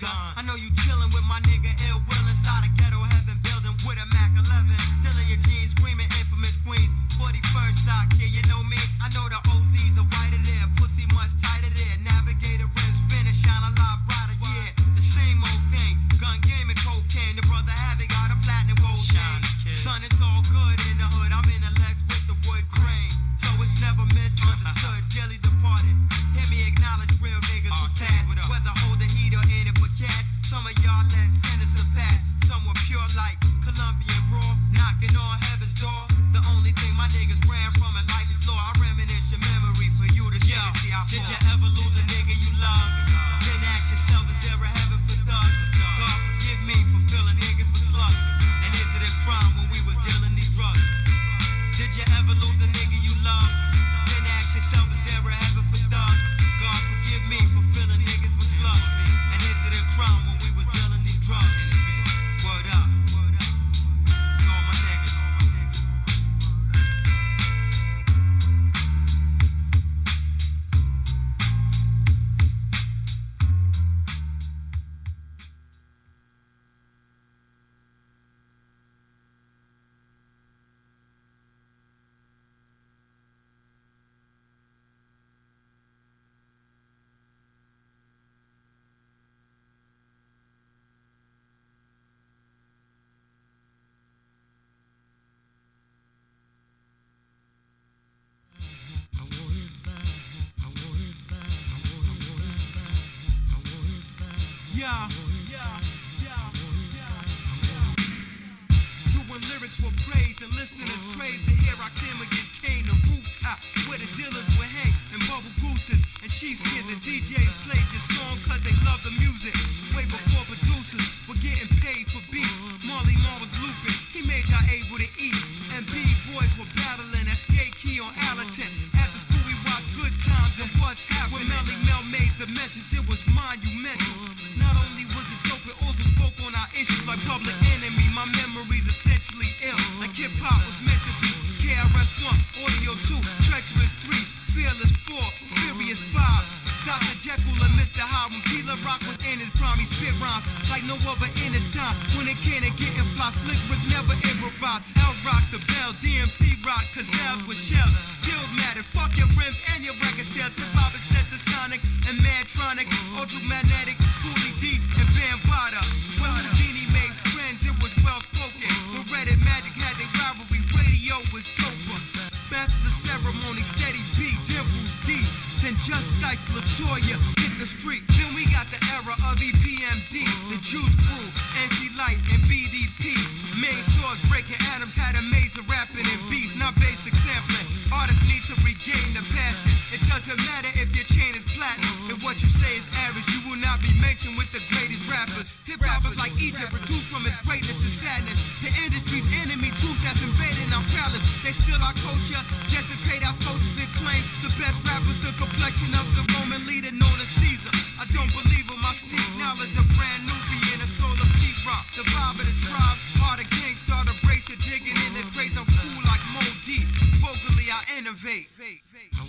son. I know you chillin' with my nigga ill will inside a ghetto heaven building with a Mac 11. Still your jeans, screaming infamous queens. 41st stock, yeah, you know me. I know the OZs are whiter there, pussy much tighter there. Nav rhymes like no other in his time. When it can, it getting fly. Slick Rick never improvise. L Rock the Bell, DMC Rock, Cazals with shells. Still mad at fuck your rims and your record sales. Hip hop is sonic and Mantronic, Ultramagnetic, Schoolly D and Van Potter. Well, Whodini made friends, it was well spoken. When Reddit Magic had their rivalry, radio was doper. Master the ceremony, steady beat, dimples deep. Then just like Latoya hit the street. Then we got the era of EPMD, the Juice Crew, MC Lyte, and BDP. Main source breaking Atoms had a maze of rapping and beats, not basic sampling. Artists need to regain the passion. It doesn't matter if your chain is platinum. If what you say is average, you will not be mentioned with the greatest rappers. Hip hop is like Egypt, reduced from its greatness to sadness. The industry's they still our culture. Desecrate our coaches and claim the best rappers, the complexion of the Roman leader known as Caesar. I don't believe him, I seek knowledge of Brand Nubian in a soul of T-Rock. The vibe of the tribe, heart of a brace of digging in the crates. I'm cool like Mobb Deep. Vocally, I innovate. I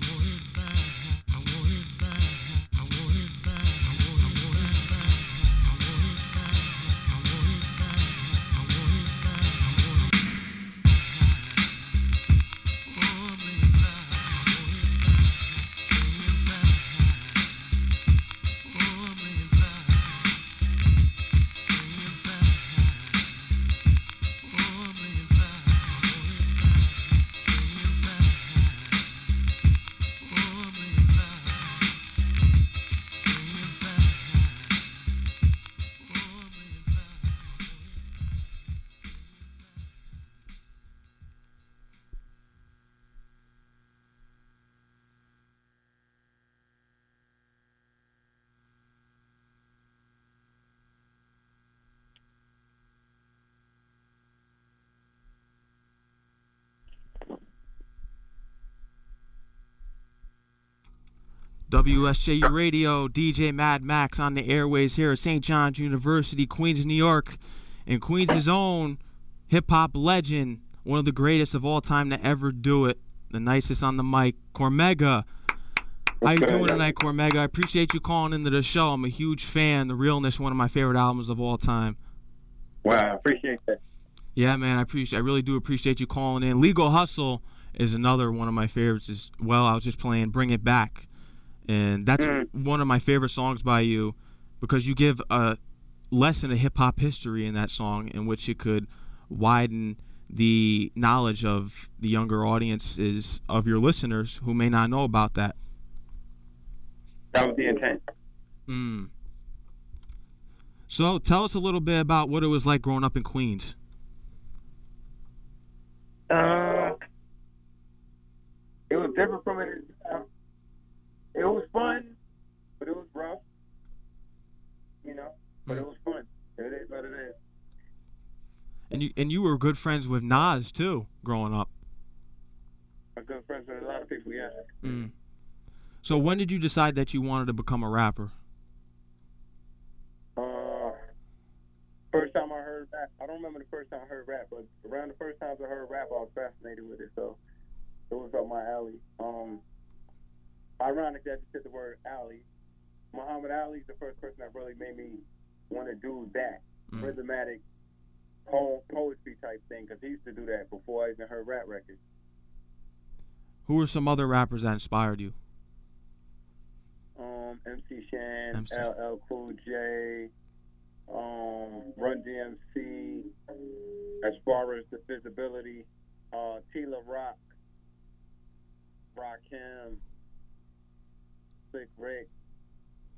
WSJU Radio, DJ Mad Max on the airways here at St. John's University, Queens, New York. And Queens' own hip hop legend, one of the greatest of all time to ever do it, the nicest on the mic, Cormega. How you doing tonight, Cormega? I appreciate you calling into the show. I'm a huge fan. The Realness, one of my favorite albums of all time. Wow, I appreciate that. Yeah, man, I appreciate. I really do appreciate you calling in. Legal Hustle is another one of my favorites as well. I was just playing Bring It Back and that's mm. one of my favorite songs by you because you give a lesson of hip hop history in that song in which it could widen the knowledge of the younger audiences of your listeners who may not know about that. That was the intent. Mm. So tell us a little bit about what it was like growing up in Queens. Uh, it was different from it it was fun, but it was rough. You know, but it was fun. It is what it is. And you and you were good friends with Nas too, growing up. I'm good friends with a lot of people, yeah. Mm. So when did you decide that you wanted to become a rapper? Uh, first time I heard rap, I don't remember the first time I heard rap, but around the first times I heard rap, I was fascinated with it. So it was up my alley. Um, ironic that you said the word Ali. Muhammad Ali is the first person that really made me want to do that mm. rhythmatic poem, poetry type thing because he used to do that before I even heard rap records. Who are some other rappers that inspired you? Um, MC Shan, MC. LL Cool J, um, Run DMC. As far as the visibility, uh, T La Rock, Rakim, Slick Rick,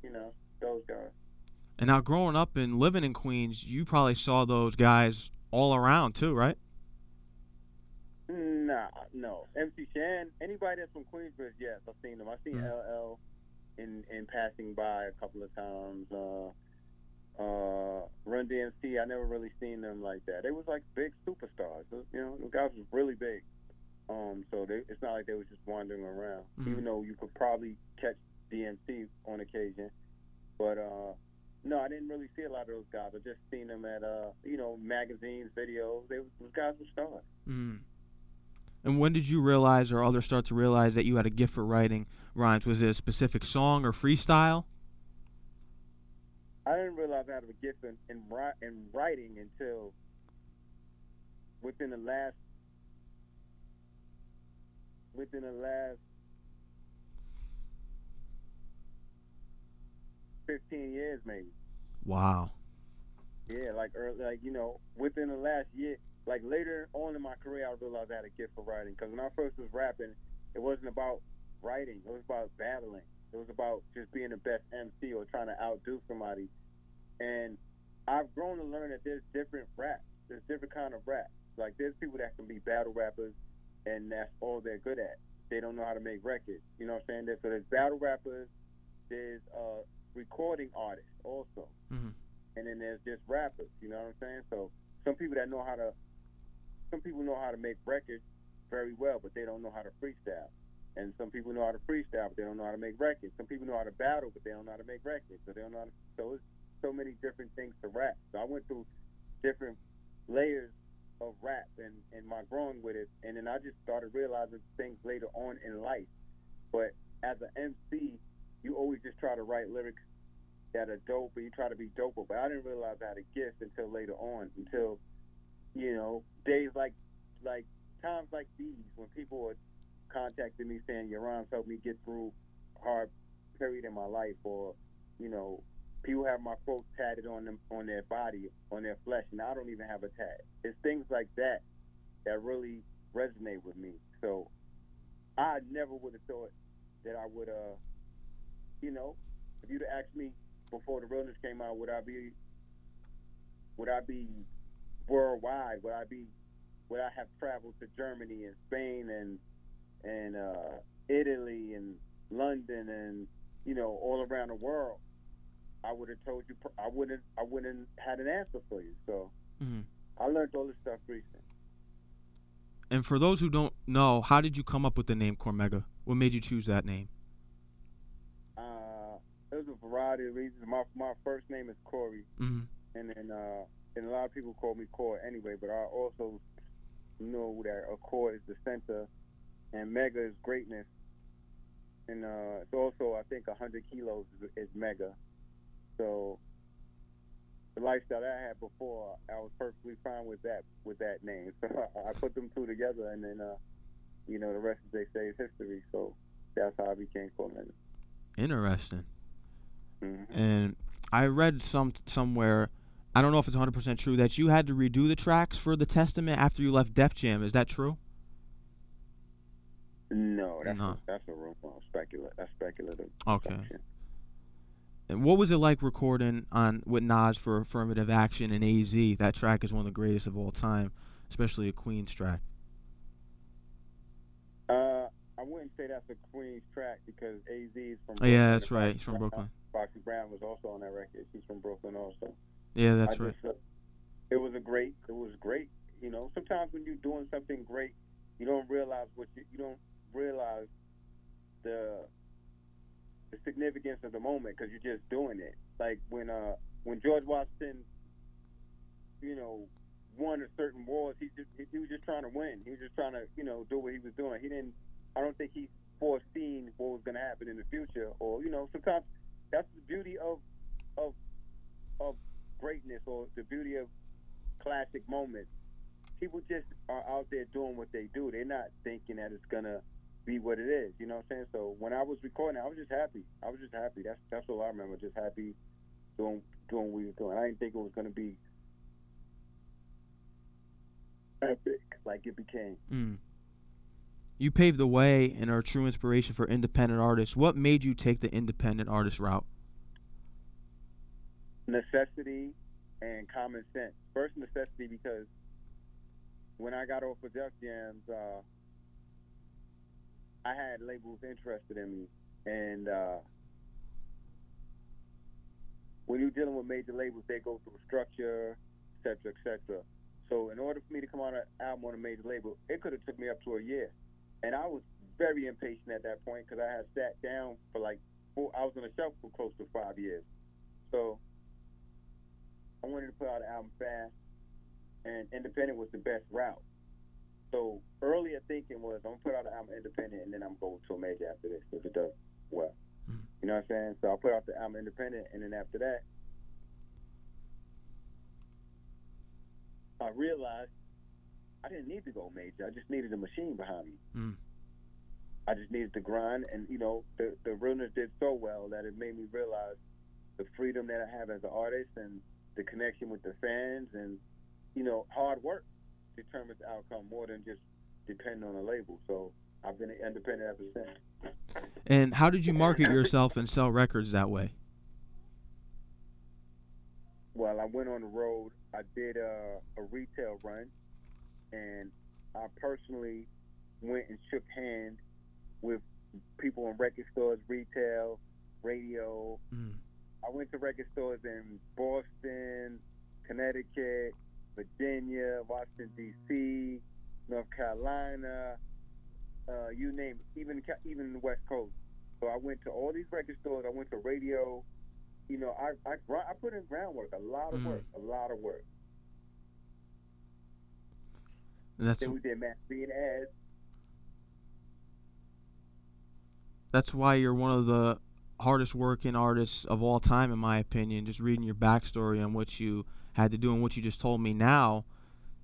you know, those guys. And now, growing up and living in Queens, you probably saw those guys all around too, right? Nah, no. MC Shan, anybody that's from Queensbridge, yes, I've seen them. I've seen mm-hmm. LL in in passing by a couple of times. Uh, uh, Run DMC, I never really seen them like that. They was like big superstars. You know, the guys was really big. Um, so they, it's not like they was just wandering around. Mm-hmm. Even though you could probably catch DMC on occasion. But uh, no, I didn't really see a lot of those guys. I just seen them at uh, you know magazines, videos. They those guys were stars. Mm. And when did you realize, or others start to realize, that you had a gift for writing rhymes? Was it a specific song or freestyle? I didn't realize I had a gift in in, in writing until within the last within the last 15 years maybe. Wow. Yeah, like early, like you know, within the last year, like later on in my career, I realized I had a gift for writing. Because when I first was rapping, it wasn't about writing; it was about battling. It was about just being the best MC or trying to outdo somebody. And I've grown to learn that there's different rap. There's different kind of rap. Like there's people that can be battle rappers, and that's all they're good at. They don't know how to make records. You know what I'm saying? So there's battle rappers. There's uh, recording artists also. Mm-hmm. And then there's just rappers, you know what I'm saying? So some people that know how to, some people know how to make records very well, but they don't know how to freestyle. And some people know how to freestyle, but they don't know how to make records. Some people know how to battle, but they don't know how to make records. So they don't know how to, so it's so many different things to rap. So I went through different layers of rap and, and my growing with it. And then I just started realizing things later on in life. But as an MC, you always just try to write lyrics that are dope, but you try to be dope. But I didn't realize I had a gift until later on, until you know days like like times like these when people are contacting me saying your rhymes helped me get through a hard period in my life, or you know people have my quotes tatted on them on their body, on their flesh, and I don't even have a tat. It's things like that that really resonate with me. So I never would have thought that I would uh you know, if you'd have asked me before the realness came out, would I be would I be worldwide? Would I be would I have traveled to Germany and Spain and and uh, Italy and London and you know all around the world? I would have told you. I wouldn't. I wouldn't had an answer for you. So mm-hmm. I learned all this stuff recently. And for those who don't know, how did you come up with the name Cormega? What made you choose that name? Variety of reasons. My my first name is Corey, hmm and then uh, and a lot of people call me Core anyway. But I also know that a core is the center, and mega is greatness, and uh, it's also I think 100 kilos is, is mega. So the lifestyle that I had before, I was perfectly fine with that with that name. So I, I put them two together, and then uh, you know the rest, as they say, is history. So that's how I became Cormega. Interesting. Hmm And I read some somewhere, I don't know if it's 100% true, that you had to redo the tracks for the Testament after you left Def Jam. Is that true? No, that's No. A, that's a rumor. Speculative. That's speculative. Okay. And what was it like recording on with Nas for Affirmative Action and AZ? That track is one of the greatest of all time, especially a Queen's track. I wouldn't say that's a Queen's track because AZ is from. Oh, yeah, that's right. He's from Brooklyn. Foxy Brown was also on that record. She's from Brooklyn also. Yeah, that's I right. just, uh, it was a great. It was great. You know, sometimes when you're doing something great, you don't realize what you, you don't realize the the significance of the moment because you're just doing it. Like when uh when George Washington, you know, won a certain wars, he just he, he was just trying to win. He was just trying to you know do what he was doing. He didn't. I don't think he foreseen what was going to happen in the future, or you know, sometimes that's the beauty of of of greatness or the beauty of classic moments. People just are out there doing what they do. They're not thinking that it's gonna be what it is. You know what I'm saying? So when I was recording, I was just happy. I was just happy. That's that's all I remember. Just happy doing doing what we were doing. I didn't think it was gonna be epic like it became. Mm. You paved the way and are a true inspiration for independent artists. What made you take the independent artist route? necessity and common sense. First necessity because when I got off of Def Jams, uh, I had labels interested in me, and uh, when you're dealing with major labels, they go through structure, et cetera, et cetera. So in order for me to come out an album on a major label, it could have took me up to a year, and I was very impatient at that point because I had sat down for like four. I was on a shelf for close to five years, so I wanted to put out an album fast, and independent was the best route. So earlier thinking was I'm gonna put out an album independent, and then I'm going to a major after this if it does well. Mhm. You know what I'm saying? So I put out the album independent, and then after that, I realized I didn't need to go major. I just needed a machine behind me. Mm. I just needed to grind, and you know the the realness did so well that it made me realize the freedom that I have as an artist and the connection with the fans and you know hard work determines the outcome more than just depending on a label. So I've been independent ever since. And how did you market yourself and sell records that way? Well, I went on the road. I did a, a retail run, and I personally went and shook hands with people in record stores, retail, radio. Mm. I went to record stores in Boston, Connecticut, Virginia, Washington D.C., North Carolina, uh, you name it, even even the West Coast. So I went to all these record stores. I went to radio. You know, I I, I put in groundwork, a lot of Mm. work, a lot of work. And that's Then we did magazine ads. that's why you're one of the hardest working artists of all time, in my opinion. Just reading your backstory and what you had to do and what you just told me now,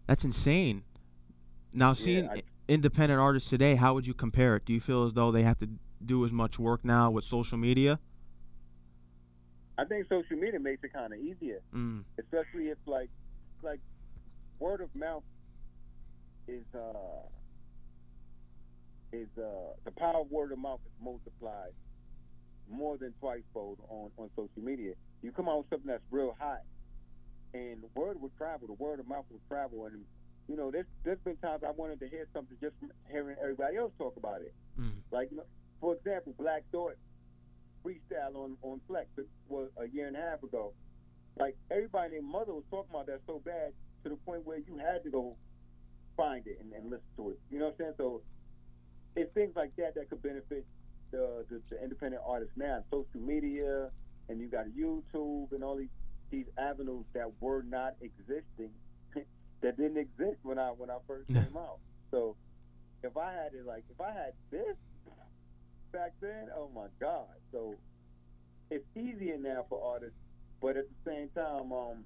that's insane. Now, seeing I- i- independent artists today, how would you compare it? Do you feel as though they have to do as much work now with social media? I think social media makes it kind of easier. Mm. especially if like like word of mouth is uh is uh the power of word of mouth is multiplied more than twice fold on on social media. You come out with something that's real hot, and the word will travel. The word of mouth will travel, and you know there's there's been times I wanted to hear something just from hearing everybody else talk about it. Mm. Like you know, for example, Black Thought freestyle on on Flex was a year and a half ago like everybody and their mother was talking about that so bad to the point where you had to go find it and, and listen to it. You know what I'm saying? So it's things like that that could benefit the the, the independent artists now. Social media, and you got YouTube and all these these avenues that were not existing, that didn't exist when I when I first came out. So if I had it like if I had this back then, oh my God. So it's easier now for artists, but at the same time, um,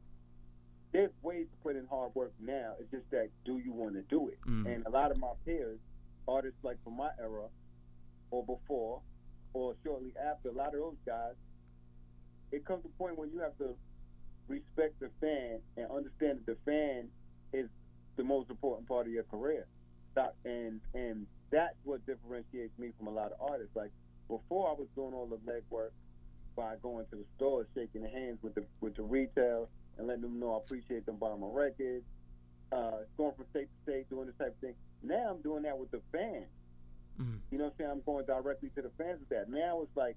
there's ways to put in hard work now. It's just that do you want to do it? Mm. And a lot of my peers, artists like from my era or before or shortly after, a lot of those guys, it comes to a point where you have to respect the fan and understand that the fan is the most important part of your career. And and that's what differentiates me from a lot of artists. Like before, I was doing all the legwork by going to the stores, shaking hands with the with the retail, and letting them know I appreciate them buying my records. Uh, going from state to state, doing this type of thing. Now I'm doing that with the fans. Mhm. You know what I'm saying? I'm going directly to the fans with that. Now it's like,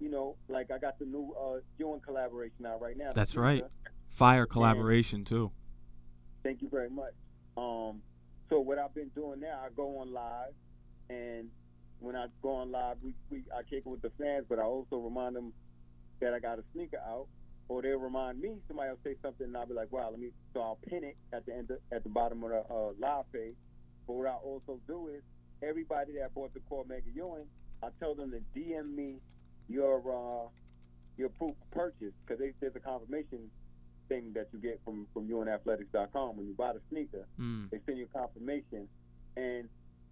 you know, like I got the new uh, Ewing collaboration out right now. That's right. Fire collaboration too. Thank you very much. Um, so what I've been doing now, I go on live, and when I go on live, we, we I kick it with the fans, but I also remind them that I got a sneaker out, or they'll remind me. Somebody will say something, and I'll be like, "Wow, let me." So I'll pin it at the end, of, at the bottom of the uh, live page. But what I also do is everybody that bought the Cormega Ewing, I tell them to DM me your uh, your proof of purchase because there's a confirmation thing that you get from from EwingAthletics.com when you buy the sneaker. Mm. They send you a confirmation, and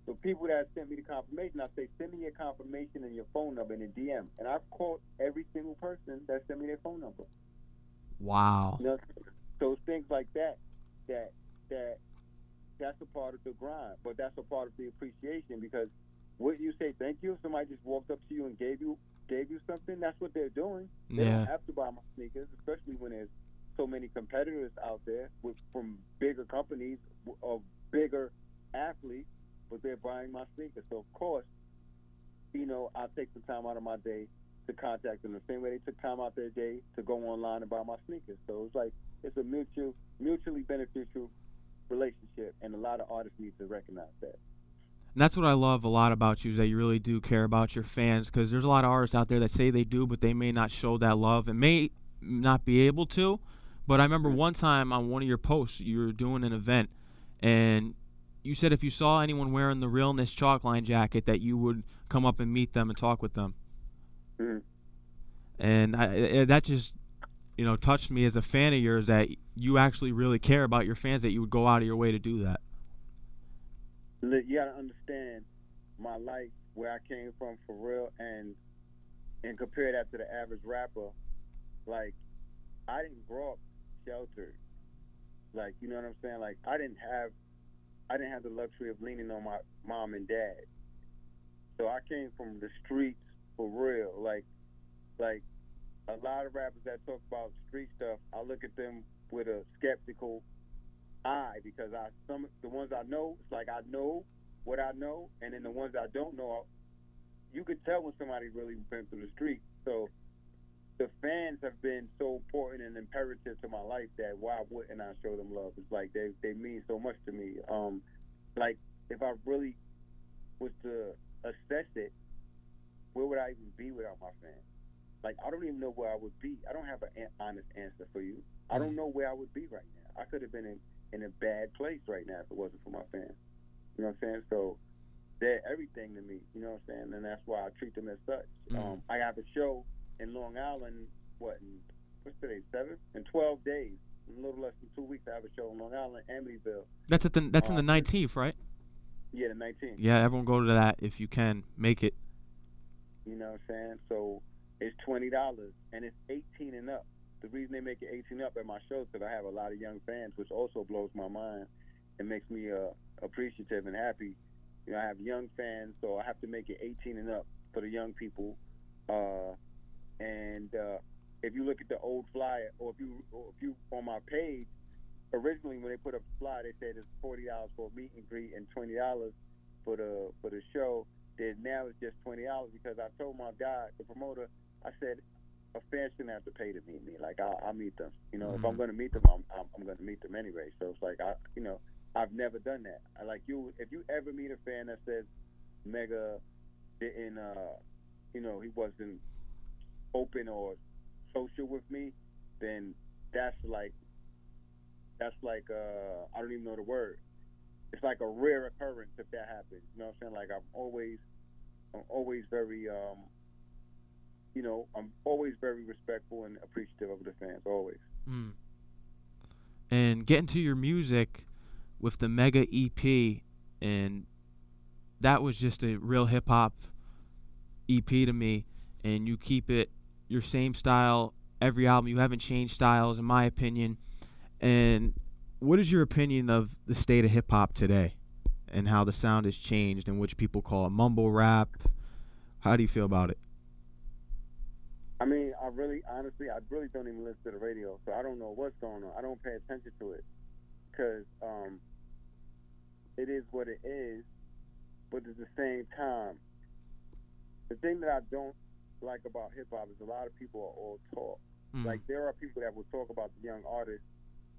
the people that sent me the confirmation, I say send me your confirmation and your phone number in a DM, and I've called every single person that sent me their phone number. Wow. You know, so it's things like that that that that's a part of the grind, but that's a part of the appreciation because what you say thank you, if somebody just walked up to you and gave you gave you something, that's what they're doing. They Yeah. don't have to buy my sneakers, especially when there's so many competitors out there with, from bigger companies of bigger athletes, but they're buying my sneakers. So of course, you know, I take some time out of my day to contact them the same way they took time out their day to go online and buy my sneakers. So it's like it's a mutual, mutually beneficial relationship, and a lot of artists need to recognize that. And that's what I love a lot about you is that you really do care about your fans because there's a lot of artists out there that say they do, but they may not show that love and may not be able to. But I remember one time on one of your posts, you were doing an event, and you said if you saw anyone wearing the Realness chalk line jacket, that you would come up and meet them and talk with them. Mhm. And I, that just, you know, touched me as a fan of yours that you actually really care about your fans, that you would go out of your way to do that. Look, you gotta understand my life, where I came from for real, and and compare that to the average rapper. Like, I didn't grow up sheltered. Like, you know what I'm saying? Like, I didn't have, I didn't have the luxury of leaning on my mom and dad. So I came from the streets for real. Like, like a lot of rappers that talk about street stuff, I look at them with a skeptical eye because I some the ones I know, it's like I know what I know, and then the ones I don't know, you could tell when somebody really been through the street. So the fans have been so important and imperative to my life that why wouldn't I show them love? It's like they they mean so much to me. Um, like if I really was to assess it, where would I even be without my fans? Like I don't even know where I would be. I don't have an honest answer for you. I don't know where I would be right now. I could have been in in a bad place right now if it wasn't for my fans. You know what I'm saying? So they're everything to me. You know what I'm saying? And that's why I treat them as such. Mm. Um, I have a show in Long Island. What? In, what's today? Seven? In 12 days. In a little less than two weeks, I have a show in Long Island, Amityville. That's at the that's in the Uh, 19th, right? Yeah, the 19th. Yeah, everyone go to that if you can. Make it. You know what I'm saying? So it's twenty dollars and it's eighteen and up. The reason they make it eighteen up at my shows is because I have a lot of young fans, which also blows my mind and makes me uh, appreciative and happy. You know, I have young fans, so I have to make it eighteen and up for the young people. Uh, and uh, if you look at the old flyer, or if you or if you on my page, originally when they put up the flyer, they said it's forty dollars for a meet and greet and twenty dollars for the for the show then now it's just twenty dollars because I told my guy, the promoter, I said a fan shouldn't have to pay to meet me. Like I'll, I'll meet them. You know, if I'm Mhm. going to meet them, I'm, I'm I'm going to meet them anyway. So it's like I, you know, I've never done that. I like you. If you ever meet a fan that says Mega didn't, uh, you know, he wasn't open or social with me, then that's like that's like uh I don't even know the word. It's like a rare occurrence if that happens. You know what I'm saying? Like I'm always I'm always very um you know, I'm always very respectful and appreciative of the fans, always. Mm. And getting to your music with the Mega EP, and that was just a real hip hop EP to me. And you keep it your same style every album. You haven't changed styles, in my opinion. And what is your opinion of the state of hip hop today, and how the sound has changed, and which people call it mumble rap? How do you feel about it? I mean, I really, honestly, I really don't even listen to the radio, so I don't know what's going on. I don't pay attention to it because um, it is what it is. But at the same time, the thing that I don't like about hip hop is a lot of people are all talk. Mm. Like there are people that will talk about the young artists,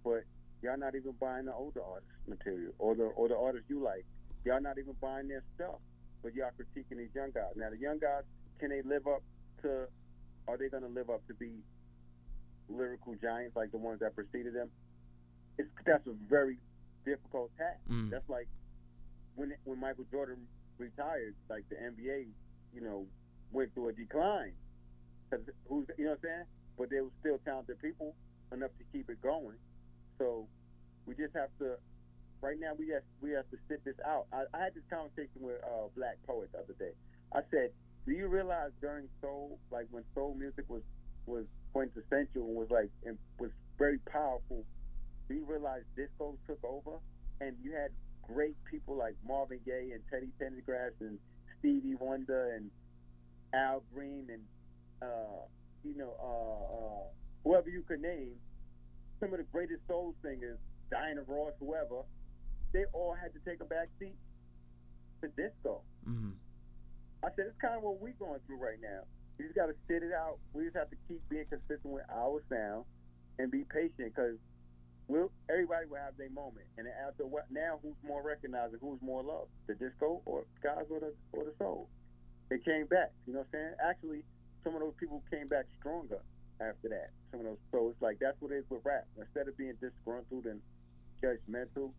but y'all not even buying the older artists material or the or the artists you like. Y'all not even buying their stuff, but y'all critiquing these young guys. Now the young guys, can they live up to? Are they going to live up to be lyrical giants like the ones that preceded them? It's that's a very difficult task. Mm. That's like when when Michael Jordan retired, like the NBA, you know, went through a decline. Cause who's you know what I'm saying? But there was still talented people enough to keep it going. So we just have to. Right now, we have we have to sit this out. I, I had this conversation with uh, Black Poet the other day. I said, "Do you realize during soul, like when soul music was was quintessential and was like and was very powerful? Do you realize disco took over and you had great people like Marvin Gaye and Teddy Pendergrass and Stevie Wonder and Al Green and uh, you know uh, uh, whoever you could name, some of the greatest soul singers, Diana Ross, whoever, they all had to take a back seat to disco. Mm. I said it's kind of what we're going through right now. We just got to sit it out. We just have to keep being consistent with our sound and be patient because we'll everybody will have their moment. And after what now, who's more recognized and who's more loved? The disco or guys or the or the soul? They came back. You know what I'm saying? Actually, some of those people came back stronger after that. Some of those. So it's like that's what it is with rap. Instead of being disgruntled and judgmental,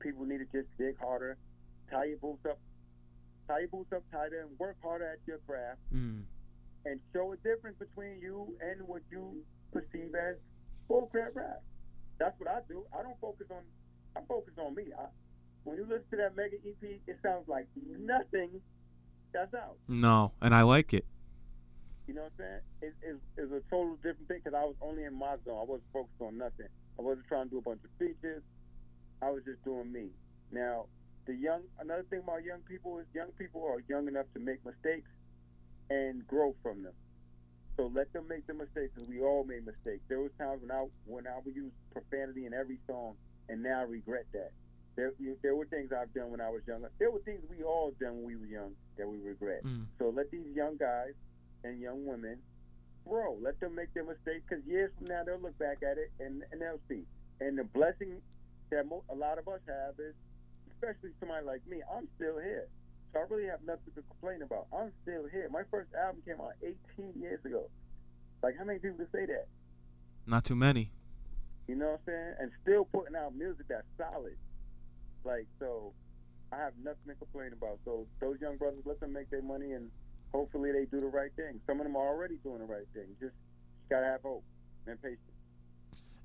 people need to just dig harder, tie your boots up, tie your boots up tighter, and work harder at your craft, Mm. and show a difference between you and what you perceive as bullcrap rap. That's what I do. I don't focus on. I focus on me. I, when you listen to that mega EP, it sounds like nothing that's out. No, and I like it. You know what I'm saying? It, it's, it's a total different thing because I was only in my zone. I wasn't focused on nothing. I wasn't trying to do a bunch of features. I was just doing me. Now, the young. Another thing about young people is young people are young enough to make mistakes and grow from them. So let them make the mistakes, because we all made mistakes. There was times when I when I would use profanity in every song, and now I regret that. There, there were things I've done when I was younger. There were things we all done when we were young that we regret. Mm. So let these young guys and young women grow. Let them make their mistakes, because years from now they'll look back at it and, and they'll see. And the blessing that mo- a lot of us have is, especially somebody like me, I'm still here. So I really have nothing to complain about. I'm still here. My first album came out 18 years ago. Like, how many people can say that? Not too many. You know what I'm saying? And still putting out music that's solid. Like, so I have nothing to complain about. So those young brothers, let them make their money and hopefully they do the right thing. Some of them are already doing the right thing. Just, just gotta have hope and patience.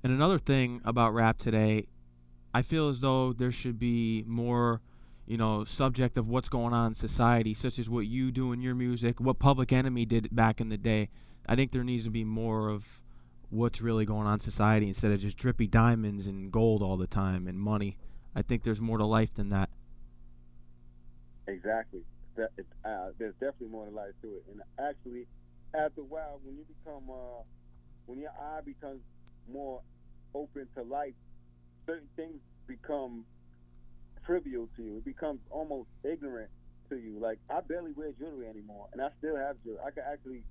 And another thing about rap today, I feel as though there should be more, you know, subject of what's going on in society, such as what you do in your music, what Public Enemy did back in the day. I think there needs to be more of what's really going on in society instead of just drippy diamonds and gold all the time and money. I think there's more to life than that. Exactly. That, it, uh, there's definitely more to life to it. And actually, after a while, when you become, uh, when your eye becomes more open to life, certain things become trivial to you. It becomes almost ignorant to you. Like I barely wear jewelry anymore, and I still have jewelry. I can actually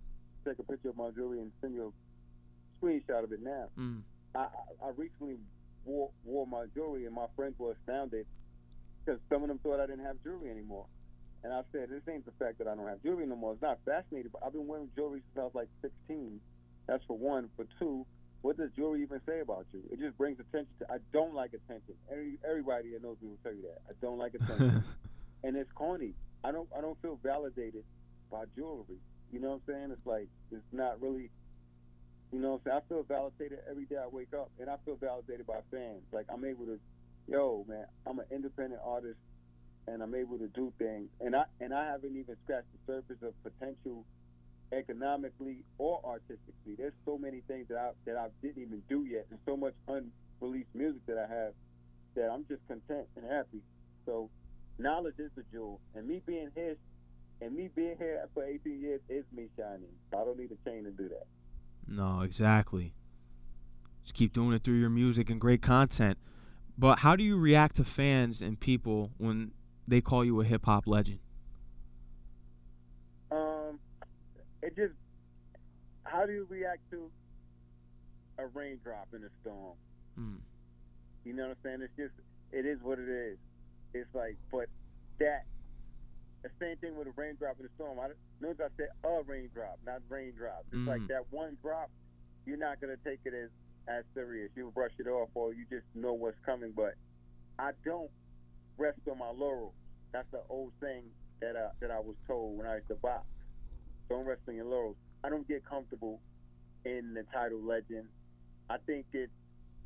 take a picture of my jewelry and send you a screenshot of it now. Mm. I, I I recently wore wore my jewelry, and my friends were astounded because some of them thought I didn't have jewelry anymore. And I said, this ain't the fact that I don't have jewelry no more. It's not fascinating, but I've been wearing jewelry since I was like 16, That's for one. For two, what does jewelry even say about you? It just brings attention to. I don't like attention. Every, everybody that knows me will tell you that. I don't like attention, and it's corny. I don't. I don't feel validated by jewelry. You know what I'm saying? It's like it's not really. You know what I'm saying? I feel validated every day I wake up, and I feel validated by fans. Like I'm able to, yo, man, I'm an independent artist, and I'm able to do things, and I and I haven't even scratched the surface of potential economically or artistically. There's so many things that I that I didn't even do yet, and so much unreleased music that I have that I'm just content and happy. So knowledge is the jewel, and me being here, and me being here for 18 years is me shining. I don't need a chain to do that. No, exactly. Just keep doing it through your music and great content. But how do you react to fans and people when they call you a hip hop legend? Um, it just how do you react to a raindrop in a storm? Mm. You know what I'm saying? It's just it is what it is. It's like, but that the same thing with a raindrop in a storm. I notice I said a raindrop, not raindrops. It's like Mhm. that one drop. You're not gonna take it as as serious. You brush it off, or you just know what's coming. But I don't rest on my laurels. That's the old saying that I, that I was told when I used to box. Don't rest on your laurels. I don't get comfortable in the title legend. I think it's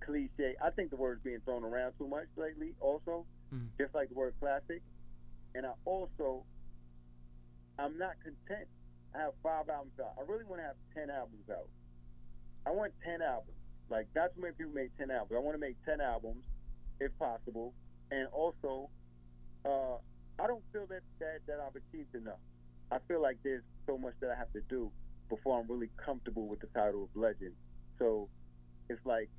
cliche. I think the word's being thrown around too much lately. Also, Mhm. just like the word classic. And I also, I'm not content. I have five albums out. I really want to have ten albums out. I want ten albums. Like not too many people make ten albums. I want to make ten albums, if possible. And also, uh, I don't feel that, that that I've achieved enough. I feel like there's so much that I have to do before I'm really comfortable with the title of legend. So it's like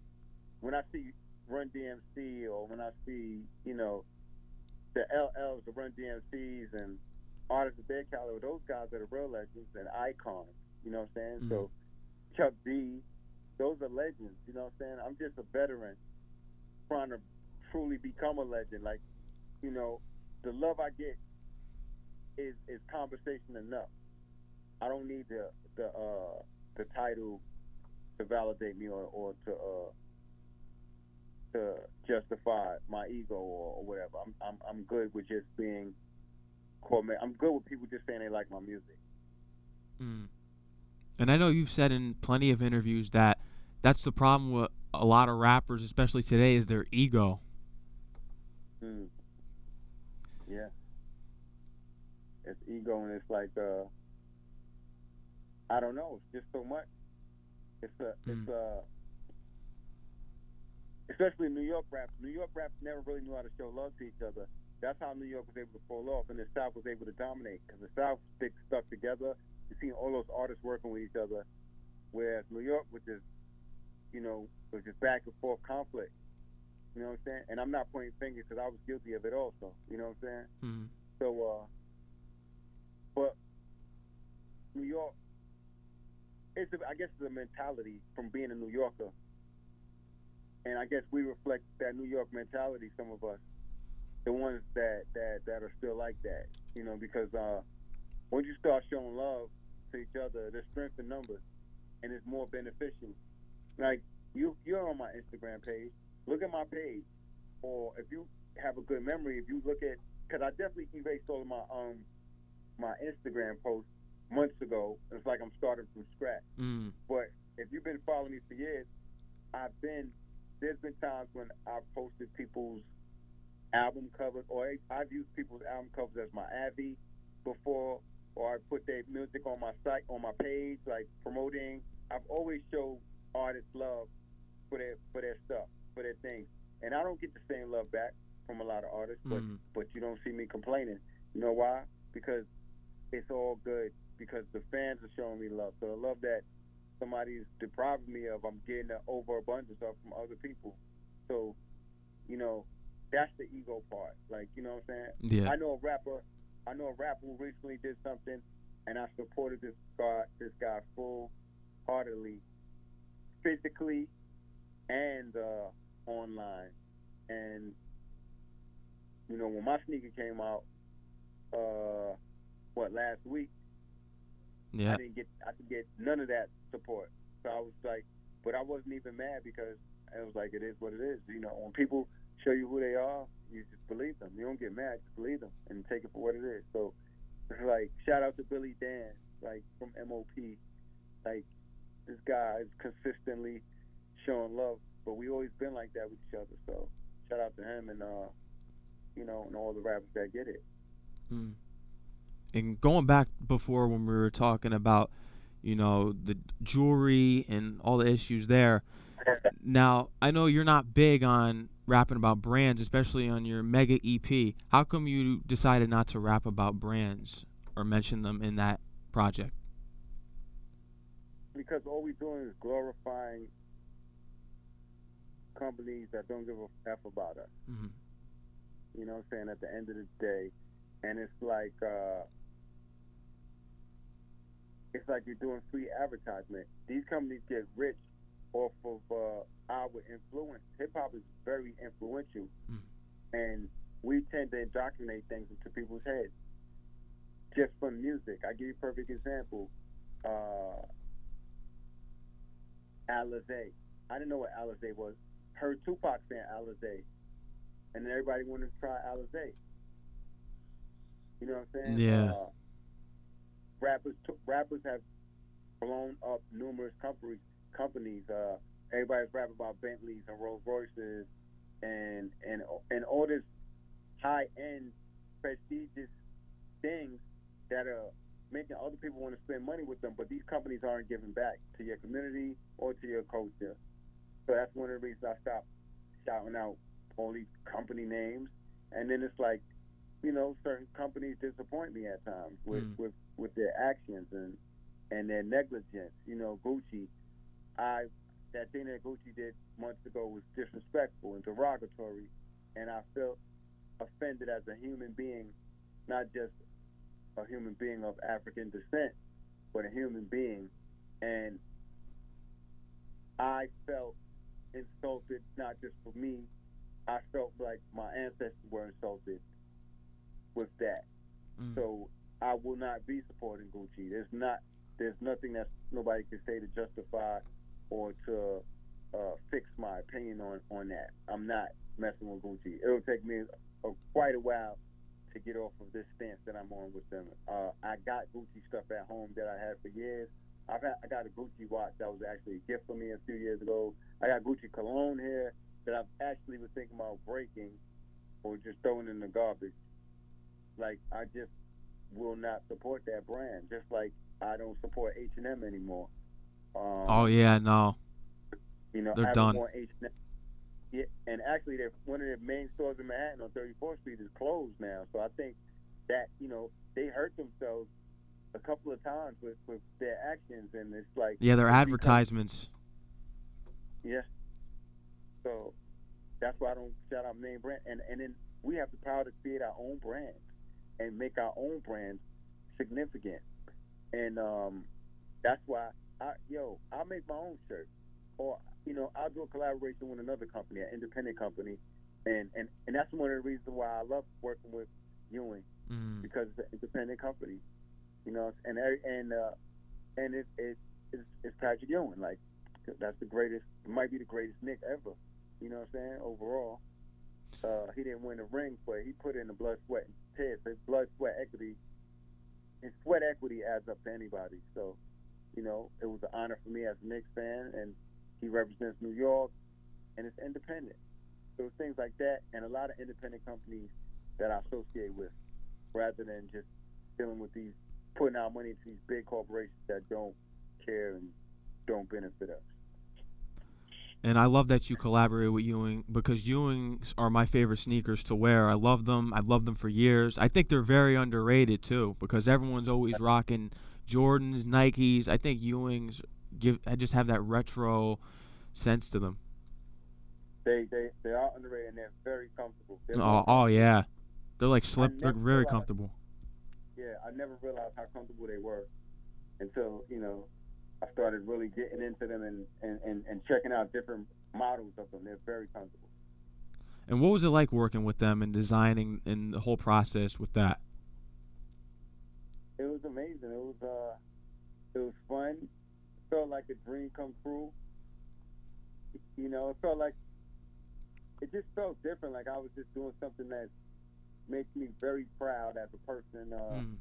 when I see Run DMC or when I see, you know, the LLs, the Run DMCs and artists of their caliber, those guys are the real legends and icons. You know what I'm saying? So Chuck D, those are legends. You know what I'm saying? I'm just a veteran trying to truly become a legend. Like, you know, the love I get is is conversation enough. I don't need the the uh the title to validate me or, or to uh to justify my ego or, or whatever. I'm I'm I'm good with just being called man. I'm good with people just saying they like my music. Mm. And I know you've said in plenty of interviews that that's the problem with a lot of rappers, especially today, is their ego. Mm. Yeah. It's ego and it's like uh I don't know, it's just so much. It's a it's a especially New York raps. New York raps never really knew how to show love to each other. That's how New York was able to fall off, and the South was able to dominate because the South stick stuck together. You see all those artists working with each other, whereas New York was just, you know, was just back and forth conflict. You know what I'm saying? And I'm not pointing fingers because I was guilty of it also. You know what I'm saying? Mm. So, uh, but New York, it's a, I guess it's a mentality from being a New Yorker, and I guess we reflect that New York mentality. Some of us, the ones that that that are still like that, you know, because uh, once you start showing love to each other, there's strength in numbers, and it's more beneficial. Like you, you're on my Instagram page. Look at my page, or if you have a good memory, if you look at, because I definitely erased all of my um my Instagram posts months ago. It's like I'm starting from scratch. Mm. But if you've been following me for years, I've been there's been times when I've posted people's album covers, or I've used people's album covers as my Avi before, or I put their music on my site, on my page, like promoting. I've always showed artists love for their for their stuff, for their things, and I don't get the same love back from a lot of artists, but Mm. but you don't see me complaining. You know why? Because it's all good because the fans are showing me love. So the love that somebody's depriving me of, I'm getting an overabundance of from other people. So, you know, that's the ego part. Like, you know what I'm saying? Yeah. I know a rapper. I know a rapper who recently did something, and I supported this guy. This guy full heartedly, physically, and uh, online. And you know, when my sneaker came out, uh, what last week, Yeah. I didn't get I didn't get none of that support. So I was like, but I wasn't even mad because I was like, it is what it is. You know, when people show you who they are, you just believe them. You don't get mad, just believe them and take it for what it is. So it's like shout out to Billy Danze, like from MOP, like this guy is consistently showing love. But we always been like that with each other. So shout out to him and uh, you know, and all the rappers that get it. Mm. And going back before when we were talking about, you know, the jewelry and all the issues there. now I know you're not big on rapping about brands, especially on your mega EP. How come you decided not to rap about brands or mention them in that project? Because all we're doing is glorifying companies that don't give a f about us. Mm-hmm. You know what I'm saying? At the end of the day, and it's like uh, it's like you're doing free advertisement. These companies get rich off of uh, our influence. Hip hop is very influential, Mm. and we tend to indoctrinate things into people's heads just from music. I give you a perfect example. Uh, Alizé. I didn't know what Alizé was. Heard Tupac saying Alizé, and everybody wanted to try Alizé. You know what I'm saying? Yeah. Uh, rappers, t- rappers have blown up numerous companies. Companies. Uh, everybody's rapping about Bentleys and Rolls Royces, and and and all this high end, prestigious things that are making other people want to spend money with them, but these companies aren't giving back to your community or to your culture. So that's one of the reasons I stopped shouting out only company names. And then it's like, you know, certain companies disappoint me at times with, Mm. with, with their actions and and their negligence. You know, Gucci, I that thing that Gucci did months ago was disrespectful and derogatory, and I felt offended as a human being, not just a human being of African descent, but a human being, and I felt insulted not just for me. I felt like my ancestors were insulted with that. Mm. So I will not be supporting Gucci. There's not there's nothing that nobody can say to justify or to uh, fix my opinion on on that. I'm not messing with Gucci. It'll take me a, quite a while to get off of this stance that I'm on with them. Uh, I got Gucci stuff at home that I had for years. I've had, I got a Gucci watch that was actually a gift for me a few years ago. I got Gucci cologne here that I've actually was thinking about breaking or just throwing in the garbage. Like I just will not support that brand. Just like I don't support H and M anymore. Um, Oh yeah, no. you know, they're I done. H&M. Yeah, and actually, they're, one of their main stores in Manhattan on 34th Street is closed now. So I think that you know they hurt themselves a couple of times with, with their actions, and it's like Yeah, their advertisements. Yeah. So that's why I don't shout out my name brand, and and then we have the power to create our own brand and make our own brand significant, and um, that's why I yo I make my own shirt, or you know I'll do a collaboration with another company, an independent company, and and and that's one of the reasons why I love working with Ewing Mm. because it's an independent company, you know, and and uh, and it, it it's, it's Patrick Ewing, like that's the greatest, It might be the greatest Knick ever, you know what I'm saying? Overall, uh, he didn't win the ring, but he put in the blood, sweat, and tears. His blood, sweat, equity, and sweat equity adds up to anybody. So, you know, it was an honor for me as a Knicks fan, and he represents New York, and it's independent. So things like that, and a lot of independent companies that I associate with, rather than just dealing with these putting our money into these big corporations that don't care and don't benefit us. And I love that you collaborate with Ewing because Ewings are my favorite sneakers to wear. I love them. I've loved them for years. I think they're very underrated too because everyone's always rocking Jordans, Nikes. I think Ewings give I just have that retro sense to them. They they they are underrated and they're very comfortable. They're Oh, oh yeah, they're like slip. They're very realized- comfortable. yeah, I never realized how comfortable they were until you know I started really getting into them and, and, and, and checking out different models of them. They're very comfortable. And what was it like working with them and designing and the whole process with that? It was amazing. It was uh, it was fun. felt like a dream come true. You know, it felt like it just felt different. Like I was just doing something that makes me very proud as a person. Uh, Mm.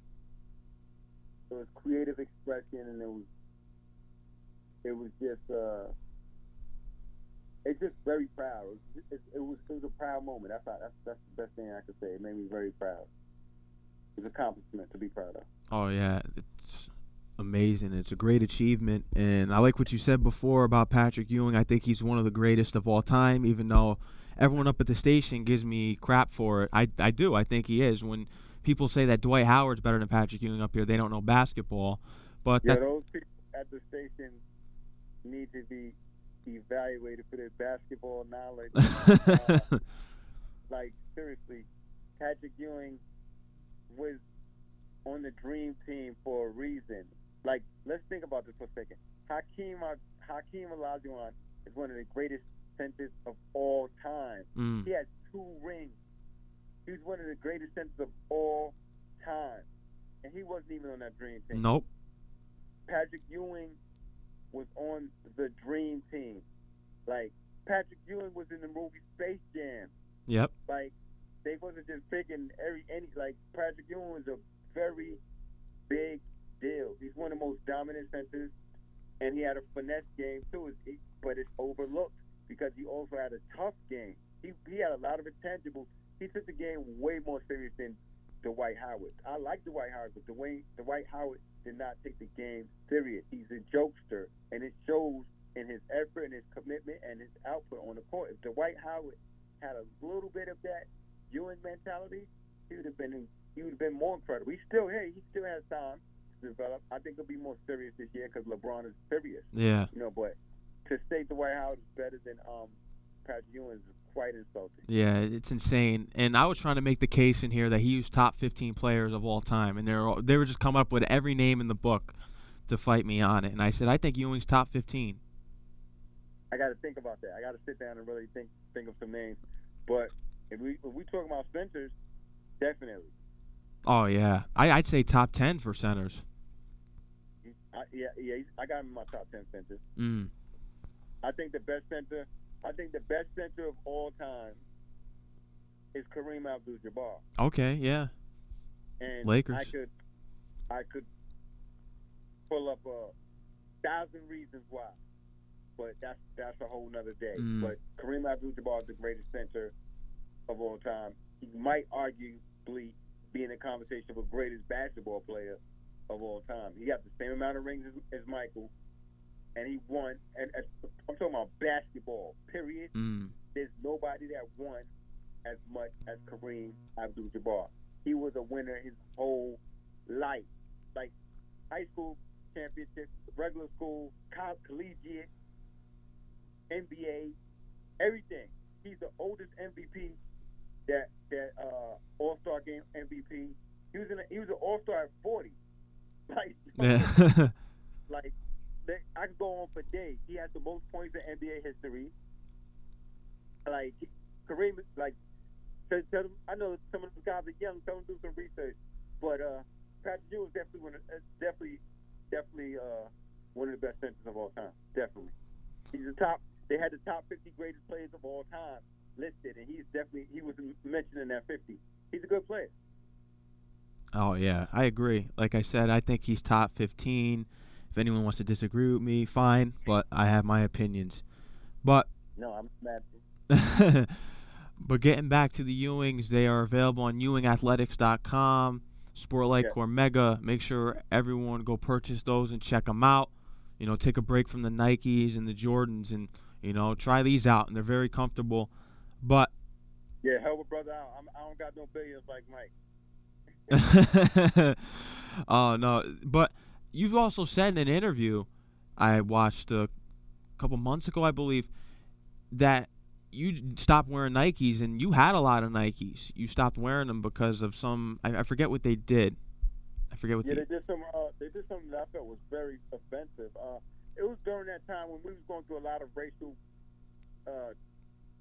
It was creative expression, and it was it was just uh, it's just very proud. It was, it, it was it was a proud moment. That's how, that's that's the best thing I could say. It made me very proud. It's an accomplishment to be proud of. Oh yeah, it's amazing. It's a great achievement, and I like what you said before about Patrick Ewing. I think he's one of the greatest of all time. Even though everyone up at the station gives me crap for it, I I do. I think he is. When people say that Dwight Howard's better than Patrick Ewing up here, they don't know basketball. But Yeah, that those people at the station need to be evaluated for their basketball knowledge. uh, like seriously, Patrick Ewing was on the dream team for a reason. Like, let's think about this for a second. Hakeem Hakeem Olajuwon is one of the greatest centers of all time. mm, He has two rings. He was one of the greatest centers of all time, and he wasn't even on that dream team. nope. Patrick Ewing was on the dream team. Like Patrick Ewing was in the movie Space Jam. Yep. Like they wasn't just picking every any like Patrick Ewing was a very big deal. He's one of the most dominant centers, and he had a finesse game too. But it's overlooked because he also had a tough game. He he had a lot of intangibles. He took the game way more serious than Dwight Howard. I like Dwight Howard, but Dwayne Dwight Howard did not take the game serious. He's a jokester, and it shows in his effort and his commitment and his output on the court. If Dwight Howard had a little bit of that Ewing mentality, he would have been he would have been more incredible. He's still here. He still has time to develop. I think he'll be more serious this year because LeBron is serious. Yeah. You know, but to say Dwight Howard is better than um Patrick Ewing is quite insulting. Yeah, it's insane. And I was trying to make the case in here that he was top 15 players of all time, and they're all, they were just coming up with every name in the book to fight me on it. And I said, I think Ewing's top 15. I got to think about that. I got to sit down and really think think of some names. But if we if we talk about centers, definitely. Oh yeah, I, I'd say top 10 for centers. I, yeah, yeah. I got him in my top ten centers. Mm. I think the best center. I think the best center of all time is Kareem Abdul-Jabbar. Okay, yeah. And Lakers. I could, I could pull up a thousand reasons why, but that's that's a whole nother day. Mm. But Kareem Abdul-Jabbar is the greatest center of all time. He might arguably be in a conversation with the greatest basketball player of all time. He got the same amount of rings as, as Michael, and he won. And, I'm talking about basketball. Period Mm. there's nobody that won as much as Kareem Abdul-Jabbar. He was a winner his whole life, like high school championship, regular school, college, collegiate, NBA, everything. He's the oldest MVP that that uh, All Star game MVP. He was in a, he was an All Star at 40. Like Yeah. like I could go on for days. He has the most points in NBA history. Like Kareem, like tell, tell them, I know some of the guys are young. Tell them to do some research. But uh, Patrick Ewing is definitely one of, uh, definitely definitely uh, one of the best centers of all time. Definitely, he's the top. They had the top 50 greatest players of all time listed, and he's definitely he was mentioned in that 50. He's a good player. oh yeah, I agree. Like I said, I think he's top 15. If anyone wants to disagree with me, fine. But I have my opinions. But No, I'm mad. but getting back to the Ewings, they are available on EwingAthletics.com, Sport Lite Yeah. Cormega. Make sure everyone go purchase those and check them out. You know, take a break from the Nikes and the Jordans, and you know, try these out. And they're very comfortable. But Yeah, help a brother out. I'm, I don't got no billions like Mike. oh no, but you've also said in an interview I watched a couple months ago, I believe, that you stopped wearing Nikes and you had a lot of Nikes. You stopped wearing them because of some I, I forget what they did. I forget what Yeah, they they did some. Uh, they did something that I felt was very offensive. Uh, it was during that time when we was going through a lot of racial uh,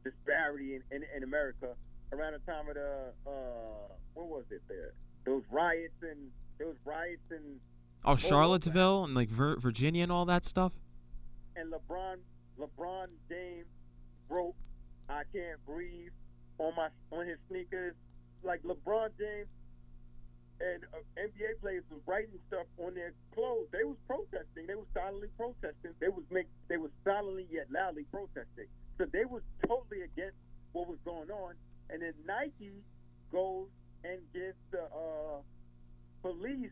disparity in, in, in America. Around the time of the uh, what was it there? Those riots and there was riots and Oh, Charlottesville and like Vir- Virginia and all that stuff. And LeBron, LeBron James wrote "I Can't Breathe" on my on his sneakers. Like LeBron James and uh, NBA players was writing stuff on their clothes. They was protesting. They was silently protesting. They was make. They was silently yet loudly protesting. So they was totally against what was going on. And then Nike goes and gets the uh, police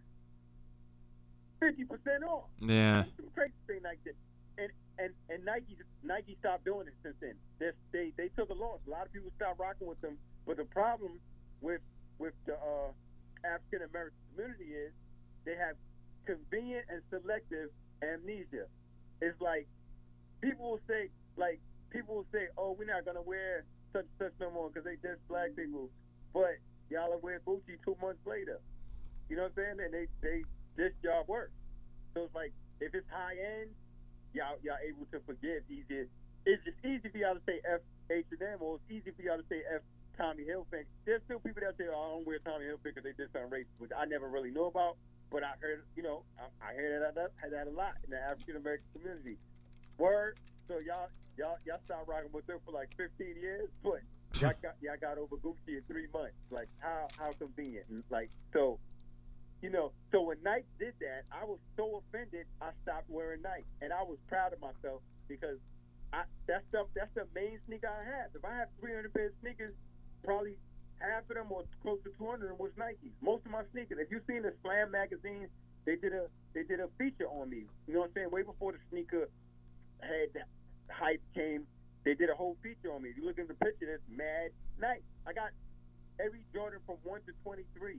fifty percent off. Yeah. Some crazy thing like that. And and and Nike Nike stopped doing it since then. They they, they took a loss. A lot of people stopped rocking with them. But the problem with with the uh, African American community is they have convenient and selective amnesia. It's like people will say like people will say, "Oh, we're not gonna wear such and such no more because they just black people," but y'all will wear Gucci two months later. You know what I'm saying? And they they this y'all work. So it's like if it's high end, y'all y'all able to forgive easier. It's just easy for y'all to say F H and M, or it's easy for y'all to say F Tommy Hilfiger. There's still people that say, "Oh, I don't wear Tommy Hilfiger because they did something racist," which I never really know about. But I heard, you know, I, I hear that, that that a lot in the African American community. Word. So y'all y'all y'all started rocking with them for like 15 years, but y'all got y'all got over Gucci in three months. Like how how convenient. Like so, you know. So when Nike did that, I was so offended. I stopped wearing Nike, and I was proud of myself because I that's the that's the main sneaker I have. If I have 300 pairs of sneakers, probably half of them or close to 200 of them was Nikes. Most of my sneakers. If you've seen the Slam magazine, they did a they did a feature on me. You know what I'm saying? Way before the sneaker had hype came, they did a whole feature on me. If you look at the picture, it's Mad Nike. I got every Jordan from one to 23.